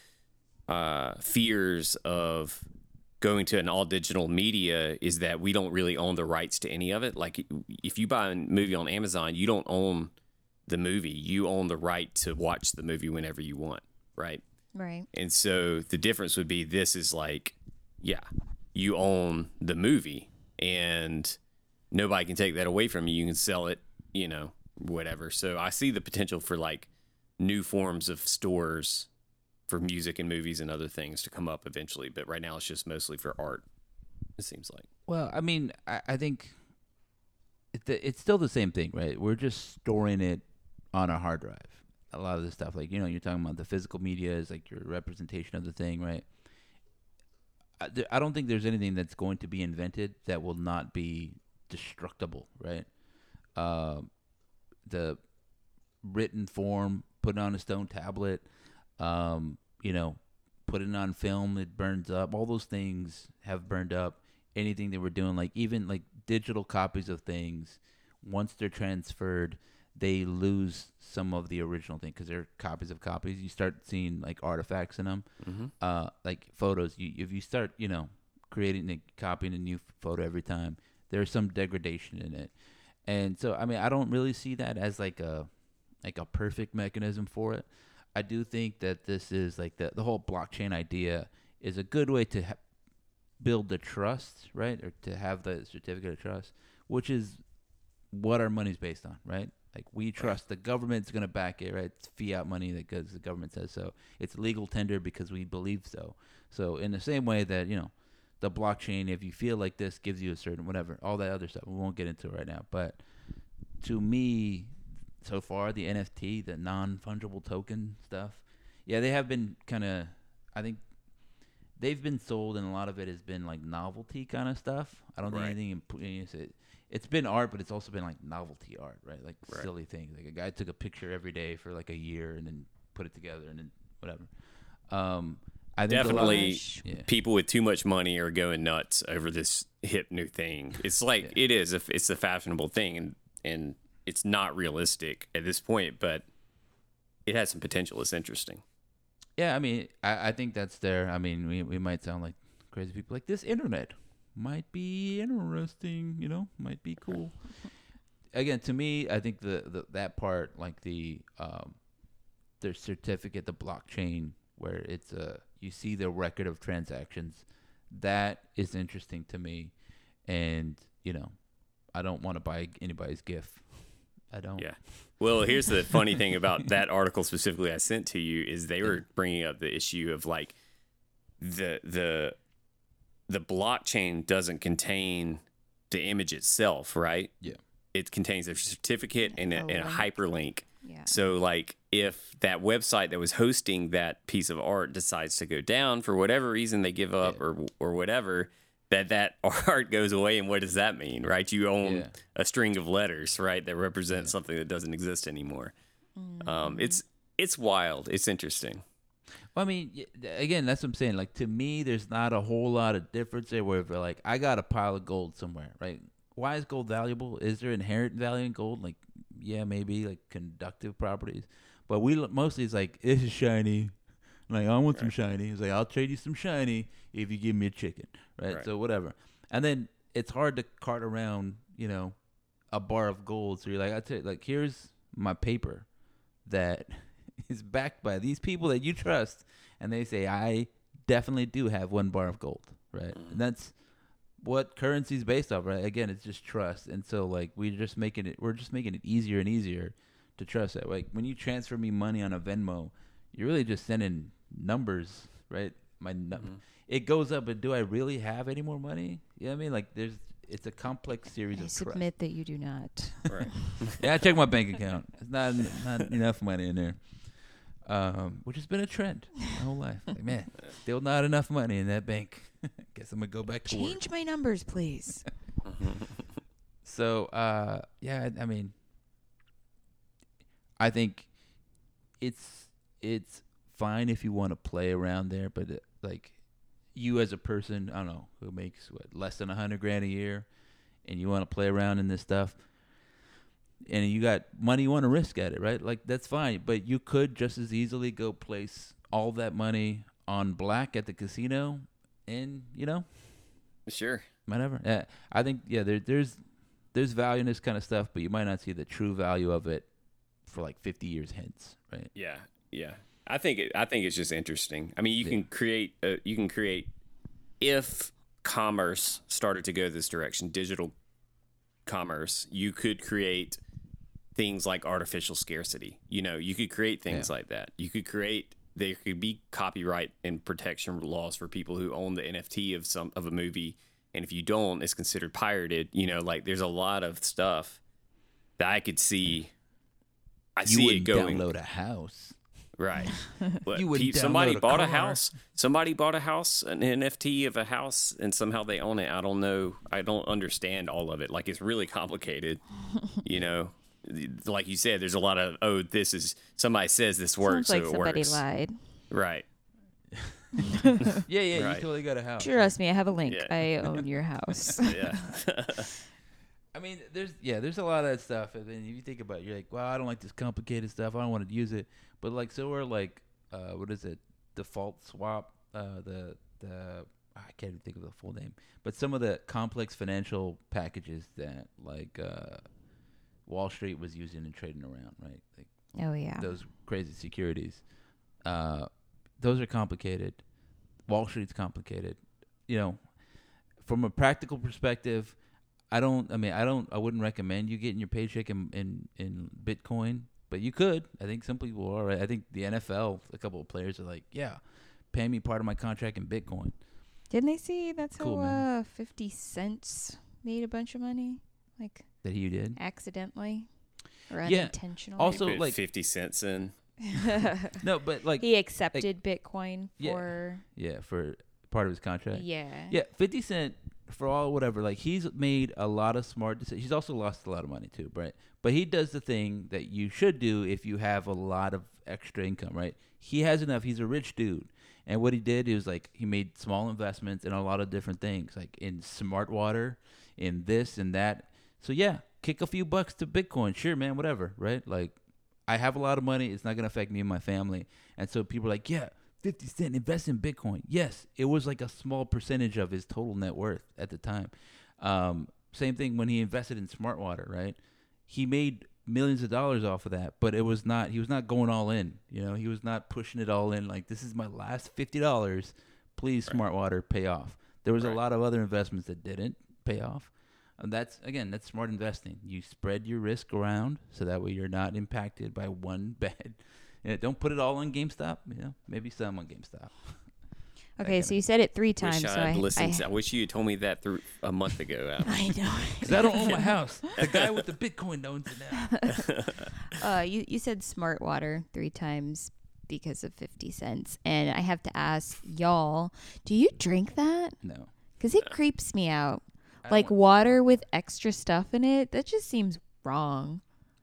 uh, fears of going to an all digital media is that we don't really own the rights to any of it. Like if you buy a movie on Amazon, you don't own the movie. You own the right to watch the movie whenever you want, right? Right. And so the difference would be this is like, yeah, you own the movie and nobody can take that away from you. You can sell it, you know, whatever. So I see the potential for like new forms of stores for music and movies and other things to come up eventually. But right now it's just mostly for art, it seems like. Well, I mean, I, I think it, it's still the same thing, right? We're just storing it on a hard drive. A lot of the stuff, like you know, you're talking about the physical media is like your representation of the thing, right? I, I don't think there's anything that's going to be invented that will not be destructible, right? Uh, the written form, put on a stone tablet, um, you know, put it on film, it burns up. All those things have burned up. Anything that we're doing, like even like digital copies of things, once they're transferred, they lose some of the original thing because they're copies of copies. You start seeing like artifacts in them, uh, like photos. You if you start, you know, creating and copying a new photo every time, there's some degradation in it. And so, I mean, I don't really see that as like a like a perfect mechanism for it. I do think that this is like the the whole blockchain idea is a good way to ha- build the trust, right, or to have the certificate of trust, which is what our money's based on, right? Like we trust the government's going to back it, right? It's fiat money that because the government says so. It's legal tender because we believe so. So in the same way that you know, the blockchain, if you feel like this, gives you a certain whatever, all that other stuff. We won't get into it right now, but to me, so far the NFT, the non fungible token stuff, yeah, they have been kind of. I think they've been sold, and a lot of it has been like novelty kind of stuff. I don't think anything. imp- it, it's been art, but it's also been like novelty art, right? Like Right. silly things. Like a guy took a picture every day for like a year, and then put it together, and then whatever. Um, I think a lot- Definitely, Yeah. people with too much money are going nuts over this hip new thing. It's like it is. It's a fashionable thing, and and it's not realistic at this point, but it has some potential. It's interesting. Yeah, I mean, I, I think that's there. I mean, we we might sound like crazy people. Like this internet might be interesting, you know, might be cool. Again, to me, I think the, the that part, like the um, the certificate, the blockchain, where it's a you see the record of transactions, that is interesting to me, and you know, I don't want to buy anybody's gift. I don't. Yeah. Well, here's the funny thing about that article specifically I sent to you is they were bringing up the issue of like the the the blockchain doesn't contain the image itself, right? Yeah. It contains a certificate and a, A and a hyperlink. Yeah. So, like, if that website that was hosting that piece of art decides to go down for whatever reason, they give up or or whatever, that that art goes away. And what does that mean, right? You own Yeah. a string of letters, right, that represent something that doesn't exist anymore. Um, it's it's wild. It's interesting. Well, I mean, again, that's what I'm saying. Like to me, there's not a whole lot of difference there. Where if like I got a pile of gold somewhere, right? Why is gold valuable? Is there inherent value in gold? Like, yeah, maybe like conductive properties, but we mostly it's like is shiny. Like I want some shiny. He's like I'll trade you some shiny if you give me a chicken, right? Right. So whatever. And then it's hard to cart around, you know, a bar of gold. So you're like, I tell you, like here's my paper that is backed by these people that you trust, and they say I definitely do have one bar of gold, right? Mm-hmm. And that's what currency is based off, right? Again, it's just trust, and so like we're just making it, we're just making it easier and easier to trust that. Like when you transfer me money on a Venmo, you're really just sending numbers, right? My nu- Mm-hmm. it goes up, but do I really have any more money? You know what I mean? Like there's it's a complex series I of trust. submit that you do not. Right. Yeah, I check my bank account. It's not not enough money in there. Um, which has been a trend my whole life. Like, man, still not enough money in that bank. Guess I'm gonna go back to work. Change my numbers, please. So, uh, yeah, I, I mean, I think it's it's fine if you want to play around there, but uh, like you as a person, I don't know, who makes what less than a hundred grand a year, and you want to play around in this stuff, and you got money you want to risk at it, right? Like that's fine, but you could just as easily go place all that money on black at the casino, and you know Sure. whatever. Yeah, I think yeah, there, there's there's value in this kind of stuff, but you might not see the true value of it for like 50 years hence, right? Yeah, yeah. I think it, I think it's just interesting. I mean, you Yeah. can create uh, you can create if commerce started to go this direction, digital commerce, you could create things like artificial scarcity. You know, you could create things Yeah. like that. You could create there could be copyright and protection laws for people who own the NFT of some of a movie, and if you don't, it's considered pirated. You know, like there's a lot of stuff that I could see. I You see it wouldn't going download a house. Right. But You wouldn't pe- somebody a bought a house. Somebody bought a house, an NFT of a house, and somehow they own it. I don't know. I don't understand all of it. Like it's really complicated. you know, like you said, there's a lot of oh, this is somebody says this works, Sounds like so it somebody works. lied. Right. Yeah, yeah, Right. you totally got a house. Trust me, I have a link. Yeah. I own your house. Yeah. I mean, there's yeah, there's a lot of that stuff, and then if you think about, it, you're like, well, I don't like this complicated stuff. I don't want to use it. But like, so are like, uh, what is it? Default swap. Uh, the the I can't even think of the full name, but some of the complex financial packages that like uh, Wall Street was using and trading around, right? Like oh yeah. those crazy securities. Uh, those are complicated. Wall Street's complicated. You know, from a practical perspective, I don't. I mean, I don't. I wouldn't recommend you getting your paycheck in in, in Bitcoin, but you could. I think some people are. I think the NFL, a couple of players are like, yeah, pay me part of my contract in Bitcoin. Didn't they see that's Cool, how uh, Fifty Cents made a bunch of money, like That he did. accidentally or Yeah. unintentionally? Also, Put like- fifty cents in. No, but like, he accepted Bitcoin Yeah. for yeah, for part of his contract. yeah. Yeah, Fifty Cent for all whatever. Like he's made a lot of smart decisions. He's also lost a lot of money too, right? But he does the thing that you should do if you have a lot of extra income, right? He has enough. He's a rich dude, and what he did is like he made small investments in a lot of different things, like in smart water, in this and that. So yeah, kick a few bucks to Bitcoin, sure, man, whatever, right? Like I have a lot of money. It's not going to affect me and my family. And so people are like, yeah, 50 Cent, invest in Bitcoin. Yes, it was like a small percentage of his total net worth at the time. Um, same thing when he invested in Smart Water, right? He made millions of dollars off of that, but it was not, he was not going all in. You know, he was not pushing it all in like, this is my last $50. Please, Smart Water, pay off. There was a lot of other investments that didn't pay off. And that's again, that's smart investing. You spread your risk around so that way you're not impacted by one bad. Yeah, don't put it all on GameStop. You know, maybe some on GameStop. Okay, so you said it three times. Wish so I'd I, listened. I, to- I wish you had told me that through a month ago. Adam. I know. Because I don't own my house. The guy with the Bitcoin owns it now. Uh, you you said smart water three times because of fifty cents, and I have to ask y'all: Do you drink that? No. Because it creeps me out. I Like water with extra stuff in it. That just seems wrong.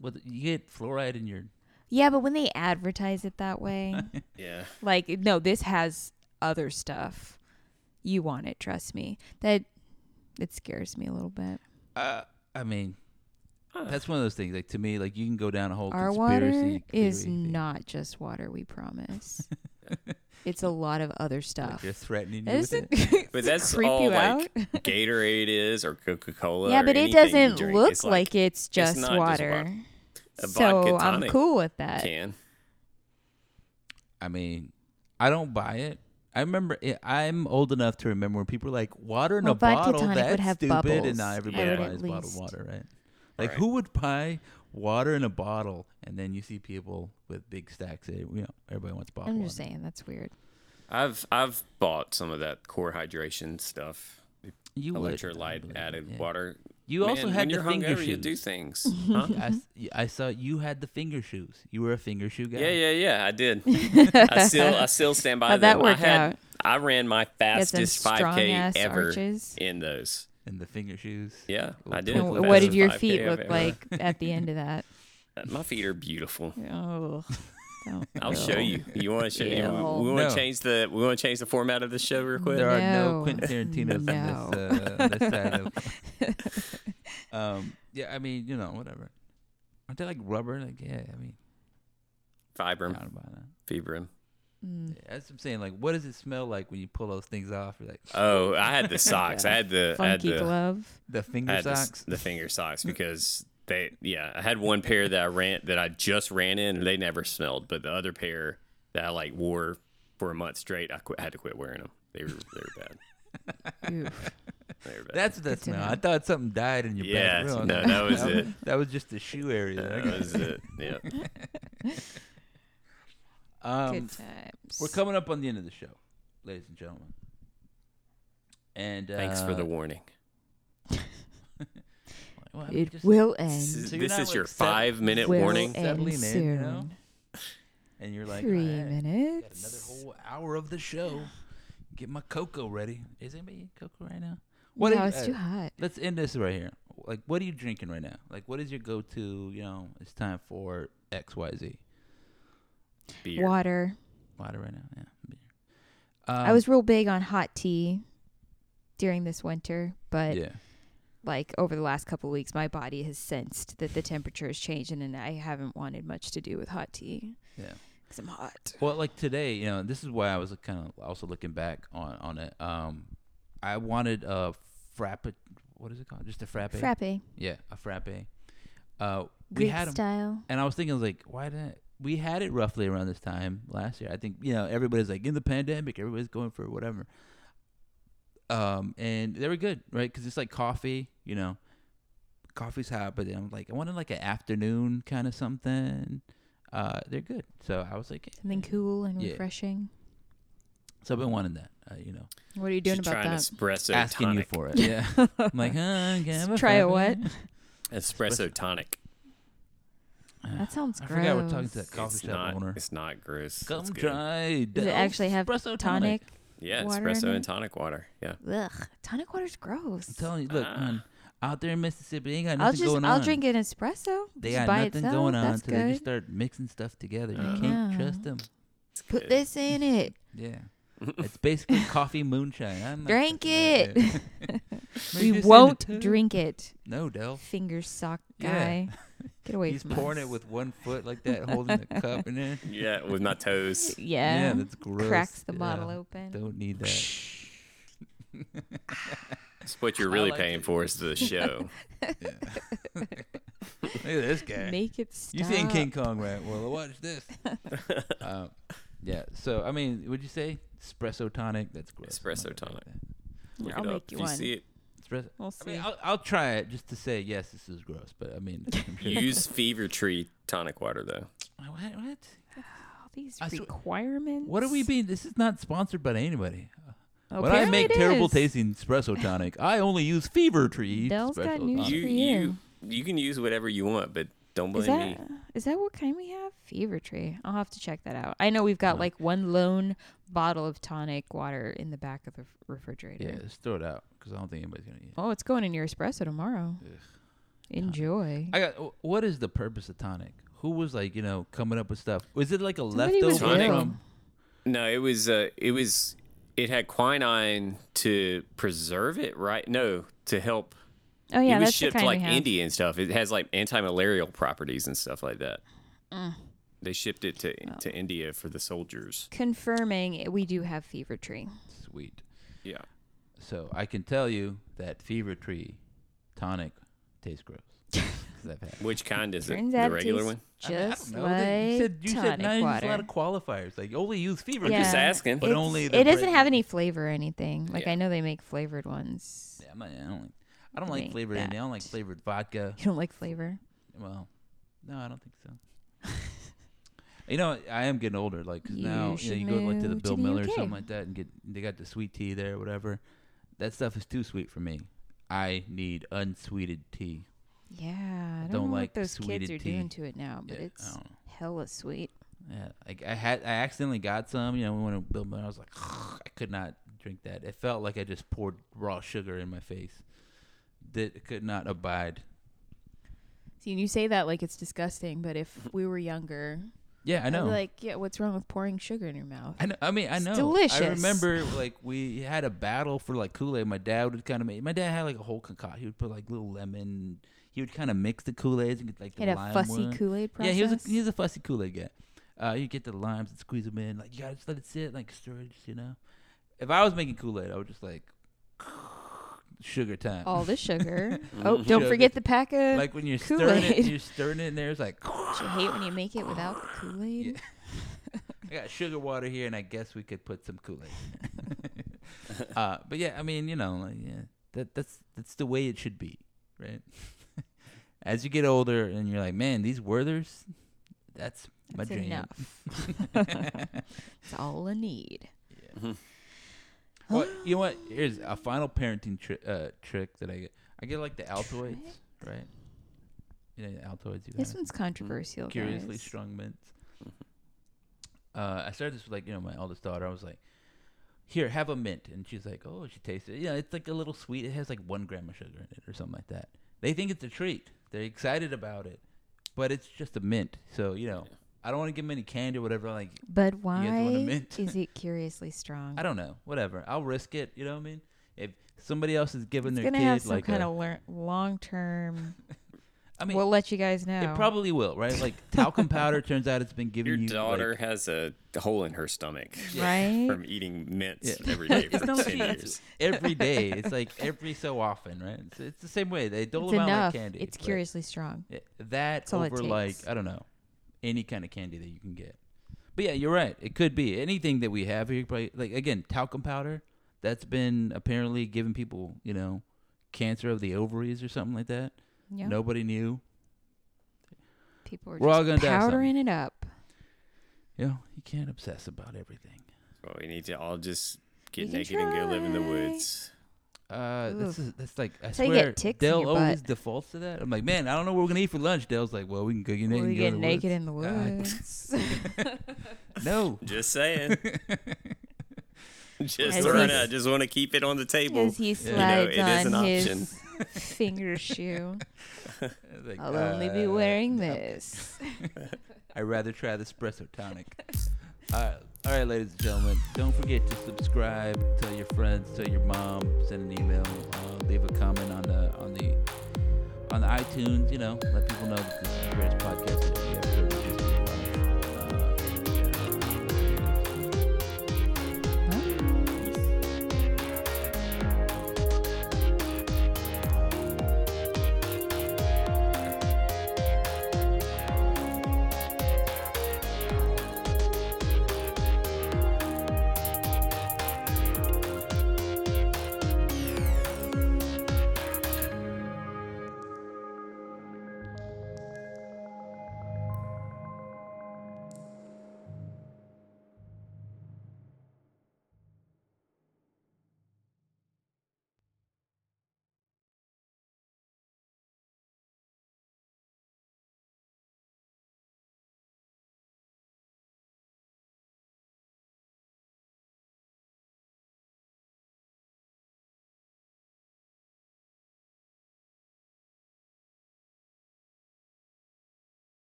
Well, you get fluoride in your. Yeah, but when they advertise it that way, Yeah. like no, this has other stuff. You want it, trust me. That it scares me a little bit. Uh, I mean, Huh. that's one of those things. Like to me, like you can go down a whole Our conspiracy water is thing. not just water, we promise. it's a lot of other Like stuff. they're threatening you Does with it, it. But that's creep all like out? Gatorade is or Coca Cola. yeah, but it doesn't look like, it's just not just water. Water. A so vodka I'm cool with that. can. I mean, I don't buy it. I remember it, I'm old enough to remember when people were like water in Well, a vodka bottle. tonic That's would have stupid, bubbles. and now everybody would buys bottled water, right? Like Right. who would buy water in a bottle, and then you see people with big stacks. Of, you know, everybody wants bottled I'm water. just saying that's weird. I've I've bought some of that core hydration stuff, You electrolyte believe, added yeah. water. You also Man, had when the you're finger hungover, shoes. you do things. Huh? I, s- y- I saw you had the finger shoes. You were a finger shoe guy. Yeah, yeah, yeah. I did. I still, I still stand by How'd them. that work I had, out? I ran my You had some fastest 5K ever arches. in those. In the finger shoes. Yeah, I did. And what did your feet look ever- like at the end of that? My feet are beautiful. Oh, don't I'll show you. You want to show? You, Ew. we want No. to change the. We want to change the format of the show real quick. There are no No. Quentin Tarantino's No. on this, uh, this side of. um. Yeah. I mean, you know, whatever. Aren't they like rubber? Like, yeah. I mean, Vibram, down about that. Vibram. Mm. Yeah, that's what I'm saying. Like, what does it smell like when you pull those things off? You're like Oh, I had the socks. I had the. I had Funky the. glove. the finger had the, socks. the finger socks because they. Yeah, I had one pair that I ran that I just ran in and they never smelled, but the other pair that I like wore for a month straight, I quit, had to quit wearing them. They were they were bad. Oof. They were bad. That's the Good smell. I thought something died in your Yeah, back. no, that was it. That was just the shoe area. that was it. Yeah. Um, Good times. We're coming up on the end of the show, ladies and gentlemen. And uh, Thanks for the warning. Well, It just- will end. So this is your five minute will warning. end Settling in, soon. you know? And you're like, Three "All right, Got another minutes. whole hour of the show. Get my cocoa ready. Is anybody eating cocoa right now? no, do you- it's uh, too hot. Let's end this right here. Like, what are you drinking right now? Like, what is your go-to? You know, it's time for X, Y, Z. Beer. Water. Water right now. Yeah. Beer. Um, I was real big on hot tea during this winter, but yeah. Like over the last couple of weeks, my body has sensed that the temperature is changing, and I haven't wanted much to do with hot tea Yeah. because I'm hot. Well, like today, you know, this is why I was kind of also looking back on on it. Um, I wanted a frappe. What is it called? Just a frappe. Frappe, Yeah, a frappe. Uh, we Greek had 'em- style. and I was thinking, I was like, why didn't we had it roughly around this time last year? I think you know everybody's like in the pandemic, everybody's going for whatever. Um, and they were good, right? Because it's like coffee, you know, coffee's hot, but I'm like, I wanted like an afternoon kind of something. Uh, they're good, so I was like, Something cool and Yeah. refreshing. so I've been wanting that, uh, you know, What are you doing She's about trying that? espresso asking tonic. you for it. Yeah, I'm like, huh, can I have a Try a frappe?" what? Espresso tonic. That sounds I forgot we're talking to that coffee it's shop not. owner. It's not gross. Come It's try. Does it actually have espresso tonic? Yeah, water in espresso it? and tonic water. Yeah. Ugh, tonic water's gross. I'm telling you, look, Ah. man, out there in Mississippi, they ain't got I'll nothing just going I'll on. drink an espresso. They just got by nothing itself. going on That's until they good. just start mixing stuff together. You can't Yeah. trust them. Put this in it. Yeah. It's basically coffee moonshine. I'm not Drink touching that. it. Maybe we just send won't to- drink it. No, Del. Finger sock Yeah. guy. Get away He's from pouring us. it with one foot like that, holding the cup in there. Yeah, with my toes. Yeah. Yeah, that's gross. Cracks the Yeah, bottle open. Don't need that. That's what you're really like paying it. for is the show. Look at this guy. Make it stop. You seen King Kong, right? Well, watch this. um, yeah. So, I mean, would you say espresso tonic? That's gross. Espresso I'm not gonna tonic. like Look I'll it up. make you if you one. see it, that. Espresso. We'll I mean, I'll, I'll try it just to say yes, this is gross. But I mean, I'm sure use Fever Tree tonic water though. what? What? All these I swear- requirements. What are we being? This is not sponsored by anybody. Oh, when I Apparently make it terrible is. tasting espresso tonic, I only use Fever Tree. Dell's got espresso news tonic. You for you you. you can use whatever you want, but don't Is blame me. that is that what kind we have? Fever Tree. I'll have to check that out. I know we've got like one lone bottle of tonic water in the back of the f- refrigerator. Yeah, just throw it out because I don't think anybody's gonna eat. it. Oh, it's going in your espresso tomorrow. Ugh. Enjoy. I got. wh- What is the purpose of tonic? who was like you know coming up with stuff? Was it like a Somebody was leftover ill. from? No, it was uh it was it had quinine to preserve it, right? No, to help Oh yeah, it was that's the shipped kind like we have. India and stuff. It has like anti-malarial properties and stuff like that. Mm. They shipped it to to India for the soldiers. Confirming we do have fever tree. Sweet. Yeah. So I can tell you that Fever Tree tonic tastes gross. 'Cause I've had it. Which kind is Turns it? The regular tastes one? I mean, I just don't know. like They- you said you tonic said nine, water. a lot of qualifiers. Like only use Fever yeah. Just asking. But It's- only the it doesn't bread- have any flavor or anything. Like Yeah. I know they make flavored ones. Yeah, I'm not, I don't like. I don't like flavored anything. I don't like flavored vodka. You don't like flavor? Well, no, I don't think so. you know, I am getting older. Like 'cause You now, you know, you go like to the Bill to the Miller or something like that, and get they got the sweet tea there, or whatever. That stuff is too sweet for me. I need unsweeted tea. Yeah, I don't, don't know like what those kids are tea. doing to it now, but Yeah, it's hella sweet. Yeah, like I had, I accidentally got some. You know, we went to Bill Miller. I was like, I could not drink that. It felt like I just poured raw sugar in my face. That could not abide. See, and you say that like it's disgusting, but if we were younger, Yeah, I know. like, yeah, what's wrong with pouring sugar in your mouth? I, know, I mean, I know. I remember, like, we had a battle for like Kool Aid. My dad would kind of make. My dad had like a whole concoction. He would put like little lemon. He would kind of mix the Kool Aids and get like the He had a lime fussy one. Kool Aid process. Yeah, he was a, he was a fussy Kool Aid guy. Uh, you get the limes and squeeze them in. Like you gotta just let it sit, like stir it, just, you know. If I was making Kool Aid, I would just like sugar time. all the sugar. Oh, don't Sugar. forget the pack of. like when you're stirring it, you're stirring it in there. It's like Don't you hate when you make it without the Kool Aid? Yeah. I got sugar water here, and I guess we could put some Kool Aid. uh, but yeah, I mean, you know, like, yeah, that that's that's the way it should be, right? As you get older, and you're like, man, these Werthers, that's my That's jam. enough. That's all I need. Yeah. Well, you know what? Here's a final parenting tri- uh, trick that I get. I get like the Altoids, right? You know, the Altoids. You This one's controversial. curiously guys. strong mints. Uh, I started this with like you know my eldest daughter. I was like, "Here, have a mint," and she's like, "Oh, she tasted it. Yeah, it's like a little sweet. It has like one gram of sugar in it or something like that." They think it's a treat. They're excited about it, but it's just a mint. So you know, I don't want to give them any candy or whatever. Like, But why mint? is it curiously strong? I don't know, whatever. I'll risk it. You know what I mean? If somebody else is giving it's their gonna kid have some like kind a, of lear- long term. I mean, we'll let you guys know. it probably will, right? Like talcum powder. Turns out it's been giving Your you daughter like, has a hole in her stomach right. from eating mints Yeah. every day for not 10 years. every day. It's like every so often, right? It's, it's the same way. They dole It's them out like candy. it's curiously strong. that That's all it over like. I don't know, any kind of candy that you can get. But yeah, you're right. It could be anything that we have here. Probably, like again, talcum powder. That's been apparently giving people, you know, cancer of the ovaries or something like that. Yeah. Nobody knew. People are We're all gonna die powdering it up. You know, you can't obsess about everything. Well, we need to all just get We naked and go live in the woods. Uh, this is that's like I That's how you swear get ticks Dale always butt. defaults to that. I'm like, man, I don't know what we're gonna eat for lunch. Dale's like, well, we can go get naked. we and go get in the naked woods. in the woods. No, Just saying. just As throwing he's- out. I just want to keep it on the table. As he You know, slides it is an on option. his finger shoe. Like, I'll only be uh, wearing no. this. I'd rather try the espresso tonic. all, right, all right, ladies and gentlemen, don't forget to subscribe. Tell your friends. Tell your mom. Send an email. Uh, leave a comment on the on the on the iTunes. You know, let people know that this is the greatest podcast